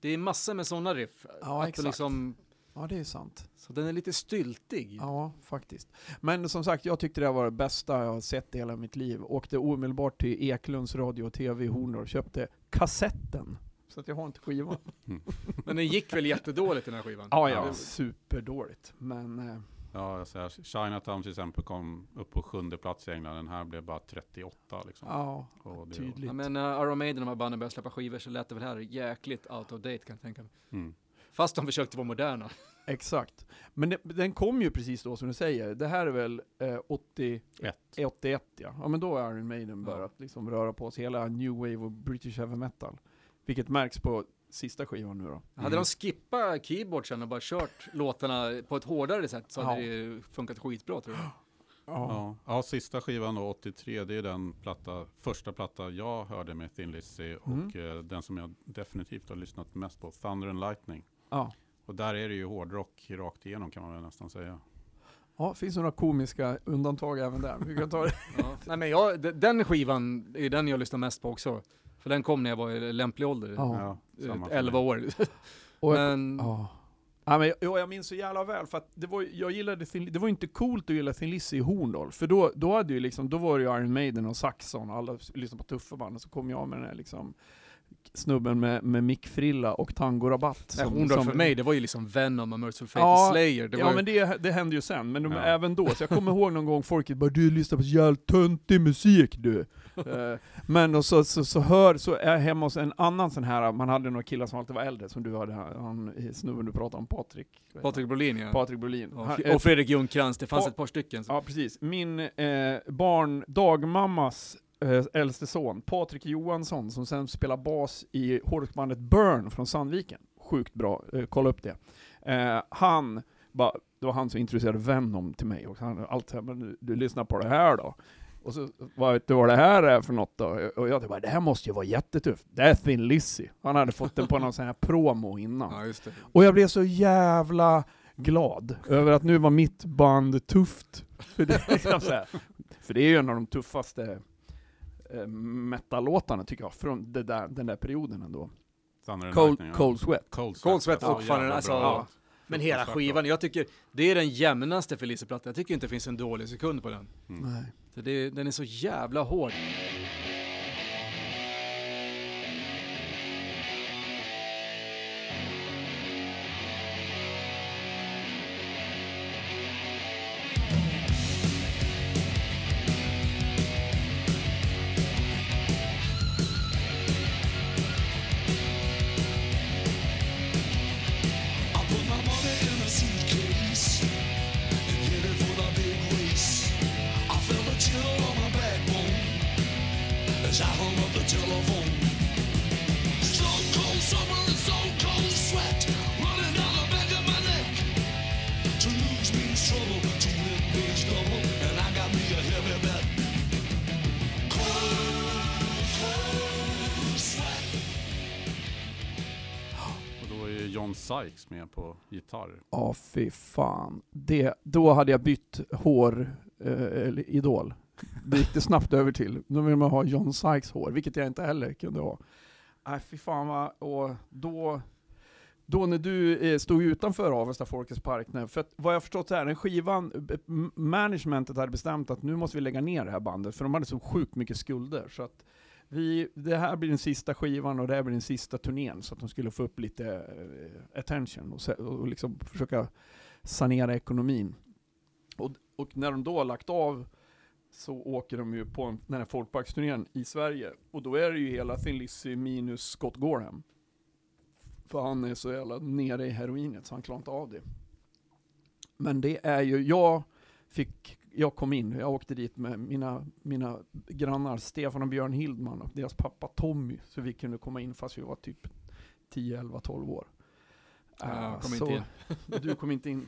Det är massor med sådana riff. Ja, Att exakt. Liksom, Ja, det är sant. så den är lite styltig. Ja, faktiskt. Men som sagt, jag tyckte det var det bästa jag har sett i hela mitt liv. Åkte omedelbart till Eklunds radio och tv i Horndal och köpte kassetten. Så att jag har inte skivan. Men den gick väl jättedåligt den här skivan? Ja, Ja. superdåligt. Men eh, Ja, jag säger, Chinatown till exempel kom upp på sjunde plats i England. Den här blev bara 38 liksom. ja, Och det- tydligt. Ja, men när Iron Maiden de här banden började släppa skivor så lät det väl här jäkligt out of date kan jag tänka mig. Mm. Fast de försökte vara moderna. Exakt. Men det, den kom ju precis då som du säger. Det här är väl eh, 80, Ett. 81 ja. Ja men då har Iron Maiden Ja. börjat liksom röra på sig. Hela New Wave och British Heavy Metal. Vilket märks på sista skivan nu då. Hade Mm. de skippat keyboardsen och bara kört låtarna på ett hårdare sätt så hade Ja. det funkat skitbra tror jag. Ja. ja, sista skivan då, 83, det är den platta, första platta jag hörde med Thin Lizzy och Mm. eh, den som jag definitivt har lyssnat mest på, Thunder and Lightning. Ja. Och där är det ju hårdrock rakt igenom kan man väl nästan säga. Ja, finns det några komiska undantag även där. Vi kan ta det. Ja. Nej men jag, de- den skivan är den jag lyssnar mest på också. För den kom när jag var i lämplig ålder. Ja. Eh, för 11 mig. år. Men Ja. Ja, men jag, jag minns så jävla väl, för att det var, jag gillade Thin, det var inte coolt att gilla Thin Lizzy i Horndal, för då, då, hade ju liksom, då var det ju Iron Maiden och Saxon, och alla lyssnade på tuffa band, och så kom jag med den här liksom snubben med, med mickfrilla och tangorabatt. Nej, Horndal för mig, det var ju liksom Venom och Merciful Fate Ja, och Slayer. Det ja ju- men det, det hände ju sen, men de, Ja. även då, så jag kommer ihåg någon gång folket bara 'Du lyssnar på så jävla töntig musik du' Eh, Men och så, så, så hör, så är jag hemma hos en annan sån här, man hade några killar som alltid var äldre, som du hade, han snubben du pratade om, Patrik. Patrik Brolin ja. Patrik Brolin. Han- och Fredrik Ljungcrantz, det fanns Ja. ett par stycken. Ja, precis. Min eh, barn, dagmammas äldste son, Patrik Johansson, som sen spelar bas i hårdrocksbandet Burn från Sandviken. Sjukt bra, eh, kolla upp det. Eh, han, bara, det var han som introducerade Venom till mig, och han alltid såhär, men du, du lyssnar på det här då? Och så, vad vet du vad det här är för något då? Och jag bara, det här måste ju vara jättetufft. Det är Thin Lizzy. Han hade fått den på någon sån här promo innan. Ja. Och jag blev så jävla glad över att nu var mitt band tufft. För det liksom här, för det är ju en av de tuffaste eh, metallåtarna tycker jag, från det där, den där perioden ändå. Cold, ja. cold Sweat. Cold Cold Sweat ja, fortfarande, alltså, ja. Men hela skivan, jag tycker det är den jämnaste för Lizzy-plattan. Jag tycker inte det finns en dålig sekund på den. Mm. Nej. Så det, den är så jävla hård. Gitarr. Ja, fy fan. Det, då hade jag bytt hår, eh, idol. Det gick det snabbt över till. Nu vill man ha John Sykes hår, vilket jag inte heller kunde ha. Nej, fy fan vad, och då, då när du eh, stod utanför Avesta Folkets Park, när, för att, vad jag förstått så här, den skivan, eh, managementet hade bestämt att nu måste vi lägga ner det här bandet, för de hade så sjukt mycket skulder. Så att vi, det här blir den sista skivan och det här blir den sista turnén, så att de skulle få upp lite eh, attention och, och liksom försöka sanera ekonomin. Och, och när de då har lagt av så åker de ju på en, den här folkparksturnén i Sverige. Och då är det ju hela Thin Lizzy minus Scott Gorham. För han är så jävla nere i heroinet så han klarar inte av det. Men det är ju, jag fick, jag kom in, jag åkte dit med mina, mina grannar Stefan och Björn Hildman och deras pappa Tommy. Så vi kunde komma in fast vi var typ 10, 11, 12 år. Ja, jag kom inte så- in. Du kom inte in.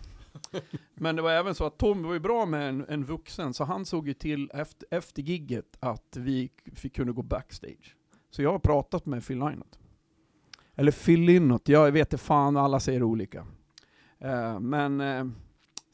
Men det var även så att Tommy var ju bra med en, en vuxen, så han såg ju till efter, efter gigget att vi fick kunna gå backstage. Så jag har pratat med Phil Lynott. Eller Phil Lynott, jag vet inte fan, alla säger olika. Eh, men, eh,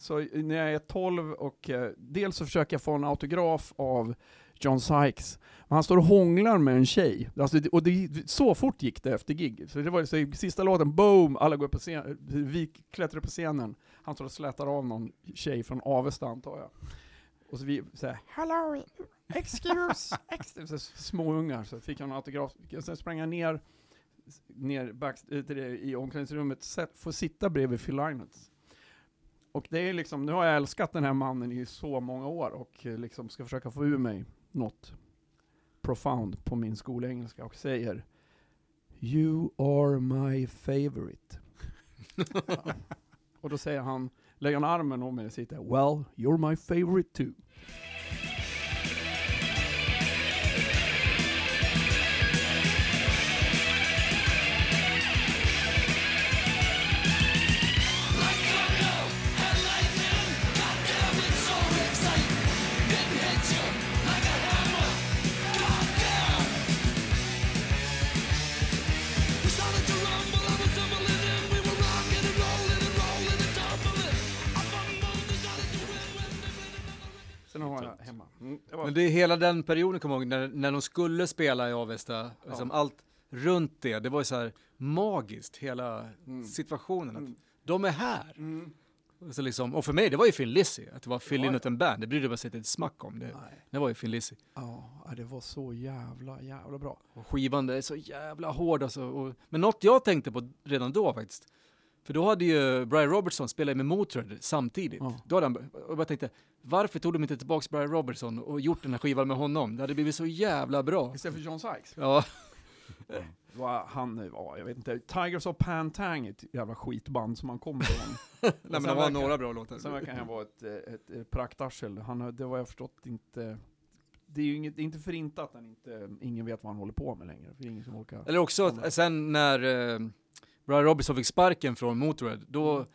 så när jag är 12 och eh, dels så försöker jag få en autograf av John Sykes. Men han står och hånglar med en tjej. Alltså, och det, så fort gick det efter gig. Så det var så i sista låten, boom, alla går upp på scen, vi klättrar upp på scenen. Han står och slätar av någon tjej från Avesta antar jag. Och så vi säger Hello, excuse, excuse. Så. Så fick jag en autograf. Sen sprang jag ner, ner back, eh, till det, i omklädningsrummet, sätt- får sitta bredvid Phil Lynott. Och det är liksom, nu har jag älskat den här mannen i så många år och eh, liksom ska försöka få ur mig något profound på min skolengelska och säger You are my favorite. ja. Och då säger han, lägger han armen om mig och sitter Well, you're my favorite too. Sen har jag hemma. Mm, det var- Men det är hela den perioden, kommer ihåg, när, när de skulle spela i Avesta, liksom allt runt det, det var ju så här magiskt, hela situationen. Att de är här. Och Så liksom, och för mig, det var ju Phil Lizzy, att det var Phil Lynott and Band, det brydde man sig inte ett smack om. Det, Nej. det var ju Phil Lizzy. Ja, det var så jävla, jävla bra. Och skivan, det är så jävla hård alltså. Och, men något jag tänkte på redan då faktiskt, för då hade ju Brian Robertson spelat med Motörhead samtidigt. Ja. Då hade han, och jag tänkte, varför tog de inte tillbaks Brian Robertson och gjort den här skivan med honom? Det hade blivit så jävla bra. Istället för John Sykes. Ja, Var han, ja, jag vet inte, Tigers of Pantang, ett jävla skitband som han kommer från. Nej, men det var verkar- några bra låtar. Sen verkar han vara ett, ett, ett, ett praktarsel. Han, det var jag förstått inte, det är ju inget, det är inte för inte att han inte, ingen vet vad han håller på med längre. För är ingen som orkar. Eller också sen när eh, Brian Robertson fick sparken från Motörhead, då,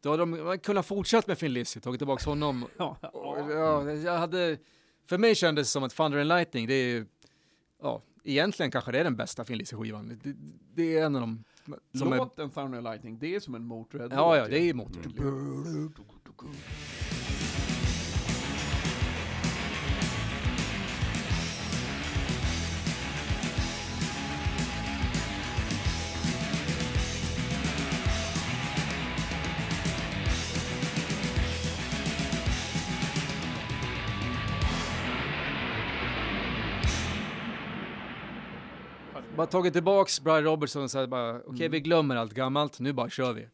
då hade de kunnat fortsätta med Phil Lizzy, tagit tillbaka honom. Ja, jag hade, för mig kändes det som att Thunder and Lightning, det är ja, egentligen kanske det är den bästa Phil Lizzy-skivan. Det, det är en av de som är, Låten Thunder and Lightning, det är som en Motörhead Ja, ja, det är ju Motörhead. Bara tagit tillbaks Brian Robertson och sagt bara, okej vi glömmer allt gammalt, nu bara kör vi.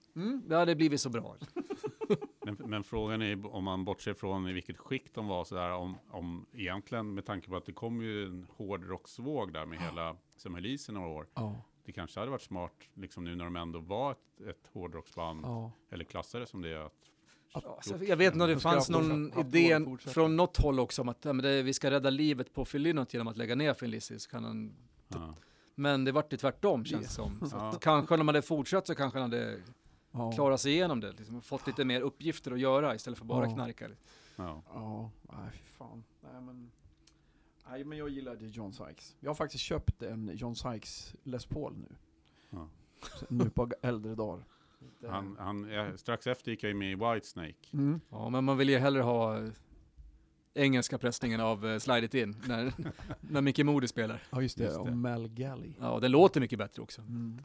Det hade blivit så bra. Men, men frågan är om man bortser från i vilket skick de var sådär, om, om egentligen med tanke på att det kom ju en hårdrocksvåg där med hela som Elise i några år. Ja, Det kanske hade varit smart, liksom nu när de ändå var ett, ett hårdrocksband, ja. eller klassade som det är, att Alltså, jag vet om det fanns någon idé från något håll också om att ja, men det, vi ska rädda livet på Phil Lynott genom att lägga ner Phil Lizzy. Så kan han, ja. Men det vart ju tvärtom känns det som. Så Ja. kanske om de hade fortsatt så kanske han hade Ja. klarat sig igenom det. Liksom, fått lite mer uppgifter att göra istället för bara Ja. knarka. Ja. Ja, nej fy fan. Nej men, nej men jag gillade John Sykes. Jag har faktiskt köpt en John Sykes Les Paul nu. Ja. Nu på äldre dagar. Han, han, strax efter gick jag ju med i Whitesnake. Mm. Ja, men man vill ju hellre ha engelska pressningen av uh, Slide It In när, när Micke Moody spelar. Ja just det, Just det. och Mel Galley. Ja, det låter mycket bättre också. Mm.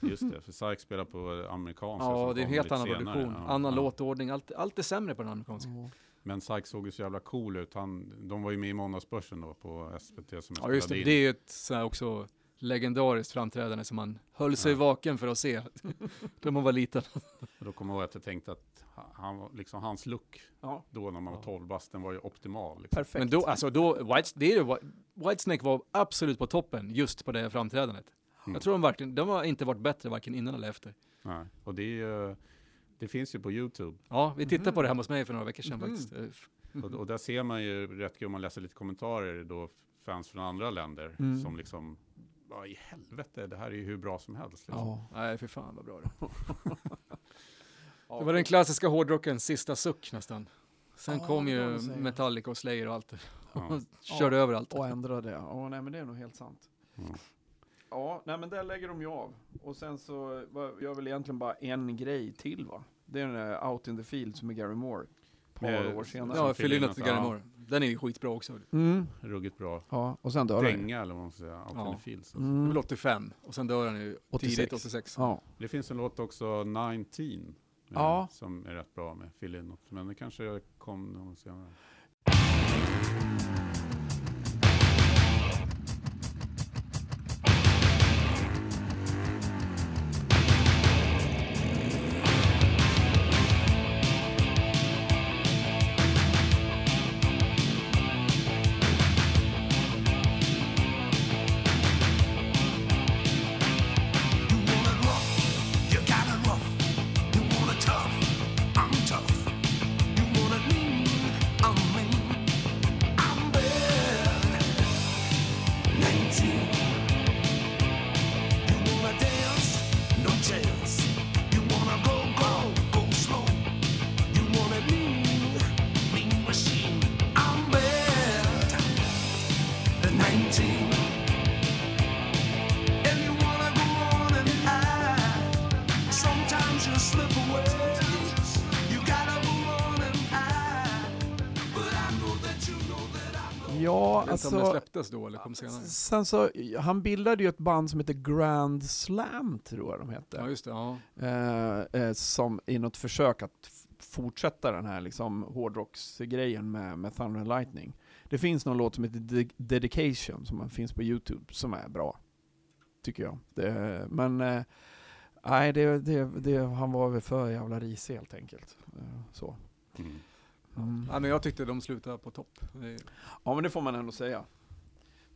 Just det, för Sykes spelar på amerikanska. Ja, det är en helt annan senare. produktion, Ja, annan ja. låtordning, allt, allt är sämre på den amerikanska. Ja. Men Sykes såg ju så jävla cool ut. Han, de var ju med i Måndagsbörsen då på SVT som Ja just det, spelade det in. är ju ett så här också legendariskt framträdande som man höll sig Ja. vaken för att se då man var liten. Och då kommer jag ihåg att jag tänkte att han, var- liksom, hans look ja, då när man var 12 bast, den var ju optimal. Liksom. perfekt. Men då, alltså då, White, det är ju, Whitesnake var absolut på toppen just på det framträdandet. Mm. Jag tror de verkligen, de har inte varit bättre varken innan eller efter. Nej. Och det, ju- det finns ju på YouTube. Ja, vi tittade på det hemma hos mig för några veckor sedan faktiskt. Eh, Och, och där ser man ju rätt kul om man läser lite kommentarer då fans från andra länder Mm. som liksom, vad i helvete, det här är ju hur bra som helst. Liksom. Ja. Nej, för fan vad bra det Det var den klassiska hårdrockens sista suck nästan. Sen Ja, kom ju. Metallica och Slayer och allt. Ja. Körde över allt. Och ändra det. Ja, nej men det är nog helt sant. Ja. Ja, nej men där lägger de ju av. Och sen så jag väl egentligen bara en grej till va? Det är den där Out in the Field med Gary Moore. Ett par Med- år senare. Ja, Lynott Lynott, Gary ja. Moore. Den är ju skitbra också. Mm. Ruggigt bra. Ja, och sen dör han ju. Dänga eller vad man ska säga. Out Ja. in the fields. Det är Mm. väl 85 och sen dör han ju 86. tidigt 86. Ja. Det finns en låt också, 19, eh, Ja. som är rätt bra med Lynott. Men det kanske kom någon senare. Ja, Jag vet inte om den alltså. släpptes då eller kom senare. Sen så, han bildade ju ett band som heter Grand Slam, tror jag de hette. Ja, just det. Ja. eh, eh, som i något försök att fortsätta den här liksom hårdrocksgrejen med, med Thunder and Lightning. Det finns någon låt som heter De- Dedication som finns på Youtube som är bra. Tycker jag. Det, men eh, nej, det, det, det, han var väl för jävla risig helt enkelt. Eh, så. Mm. Mm. ja, men jag tyckte de slutade på topp. Ja men det får man ändå säga.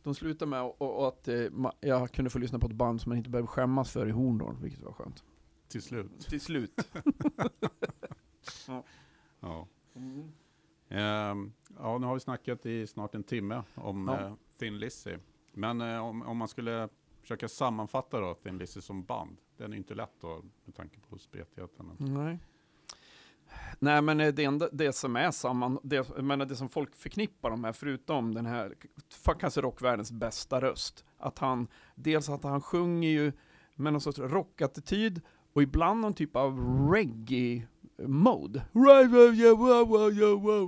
De slutade med och, och att eh, jag kunde få lyssna på ett band som man inte behöver skämmas för i Horndal, vilket var skönt. Till slut. Till slut. Ja. Ehm, ja, nu har vi snackat i snart en timme om Ja. eh, Thin Lizzy. Men eh, om, om man skulle försöka sammanfatta då Thin Lizzy som band. Den är ju inte lätt då med tanke på spretigheten. Nej. Nej men eh, det, enda, det som är samman, det, men det som folk förknippar de här, förutom den här, kanske alltså rockvärldens bästa röst, att han, dels att han sjunger ju med någon sorts rockattityd och ibland någon typ av reggae-mode.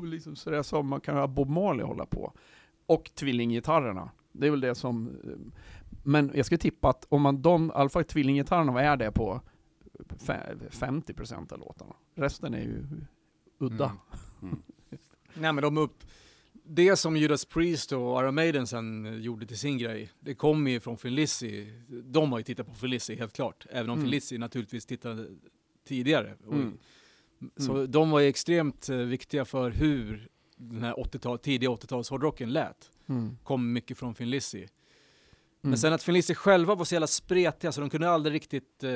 Liksom sådär som man kan ha Bob Marley hålla på. Och tvillinggitarrerna. Det är väl det som, eh, men jag skulle tippa att om man de, i alla fall tvillinggitarrerna, vad är det på? Fe- 50% av låtarna. Resten är ju udda. Mm. Nej men de upp... Det som Judas Priest och Iron Maiden sen eh, gjorde till sin grej, det kommer ju från Lizzy. De har ju tittat på Lizzy helt klart, även om Mm. Lizzy naturligtvis tittade tidigare. Och- Mm. Så de var ju extremt eh, viktiga för hur den här 80-tal, tidiga 80-tals hårdrocken lät. Mm. Kom mycket från. Mm. Men sen att Lizzy själva var så jävla spretiga så de kunde aldrig riktigt eh,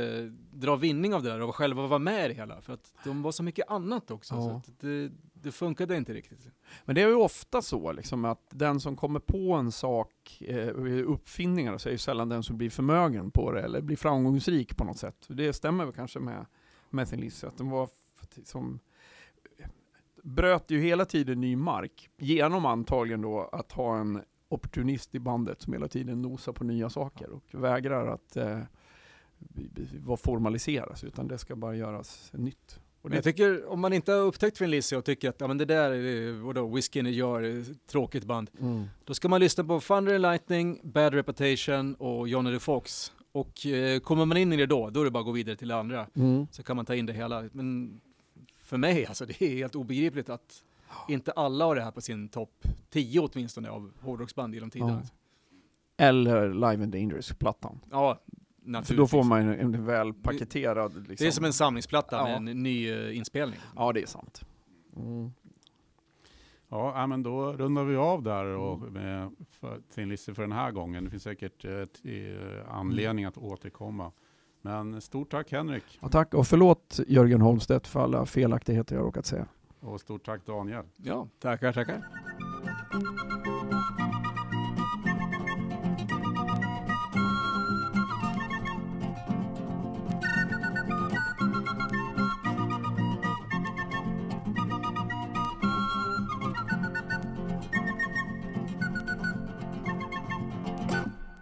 dra vinning av det där och själva vara med i det hela. För att de var så mycket annat också. Så Ja. att det, det funkade inte riktigt. Men det är ju ofta så liksom att den som kommer på en sak, eh, uppfinningar, så är ju sällan den som blir förmögen på det eller blir framgångsrik på något sätt. Det stämmer väl kanske med, med Lizzy, att den var som bröt ju hela tiden ny mark genom antagligen då att ha en opportunist i bandet som hela tiden nosar på nya saker och vägrar att eh, formaliseras utan det ska bara göras nytt. Men jag tycker, om man inte har upptäckt Phil Lizzy och tycker att ja, men det där är, vadå, Whiskey in a jar, är ett tråkigt band. mm. Då ska man lyssna på Thunder and Lightning, Bad Reputation och Johnny the Fox. Och eh, kommer man in i det då, då är det bara att gå vidare till det andra. Mm. Så kan man ta in det hela. Men för mig, alltså det är helt obegripligt att inte alla har det här på sin topp 10 åtminstone av hårdrocksband genom tiderna. Eller Live and Dangerous-plattan. Ja, För naturligtvis. då får man en, en väl paketerad... Liksom. Det är som en samlingsplatta Ja. med en ny eh, inspelning. Ja, det är sant. Mm. Ja, ja, men då rundar vi av där och med för Thin Lizzy för den här gången. Det finns säkert eh, eh, anledning att återkomma. Men stort tack Henrik Ja, tack, och förlåt Jörgen Holmstedt för alla felaktigheter jag råkat säga och stort tack Daniel. Ja, tackar, tackar.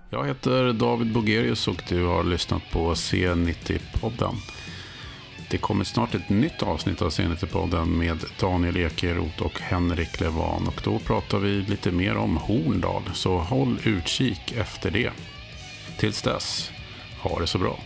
Jag heter David Bogerius och du har lyssnat på C90-podden. Det kommer snart ett nytt avsnitt av Senetipodden med Daniel Ekeroth och Henrik Levan. Och då pratar vi lite mer om Horndal, så håll utkik efter det. Tills dess, ha det så bra.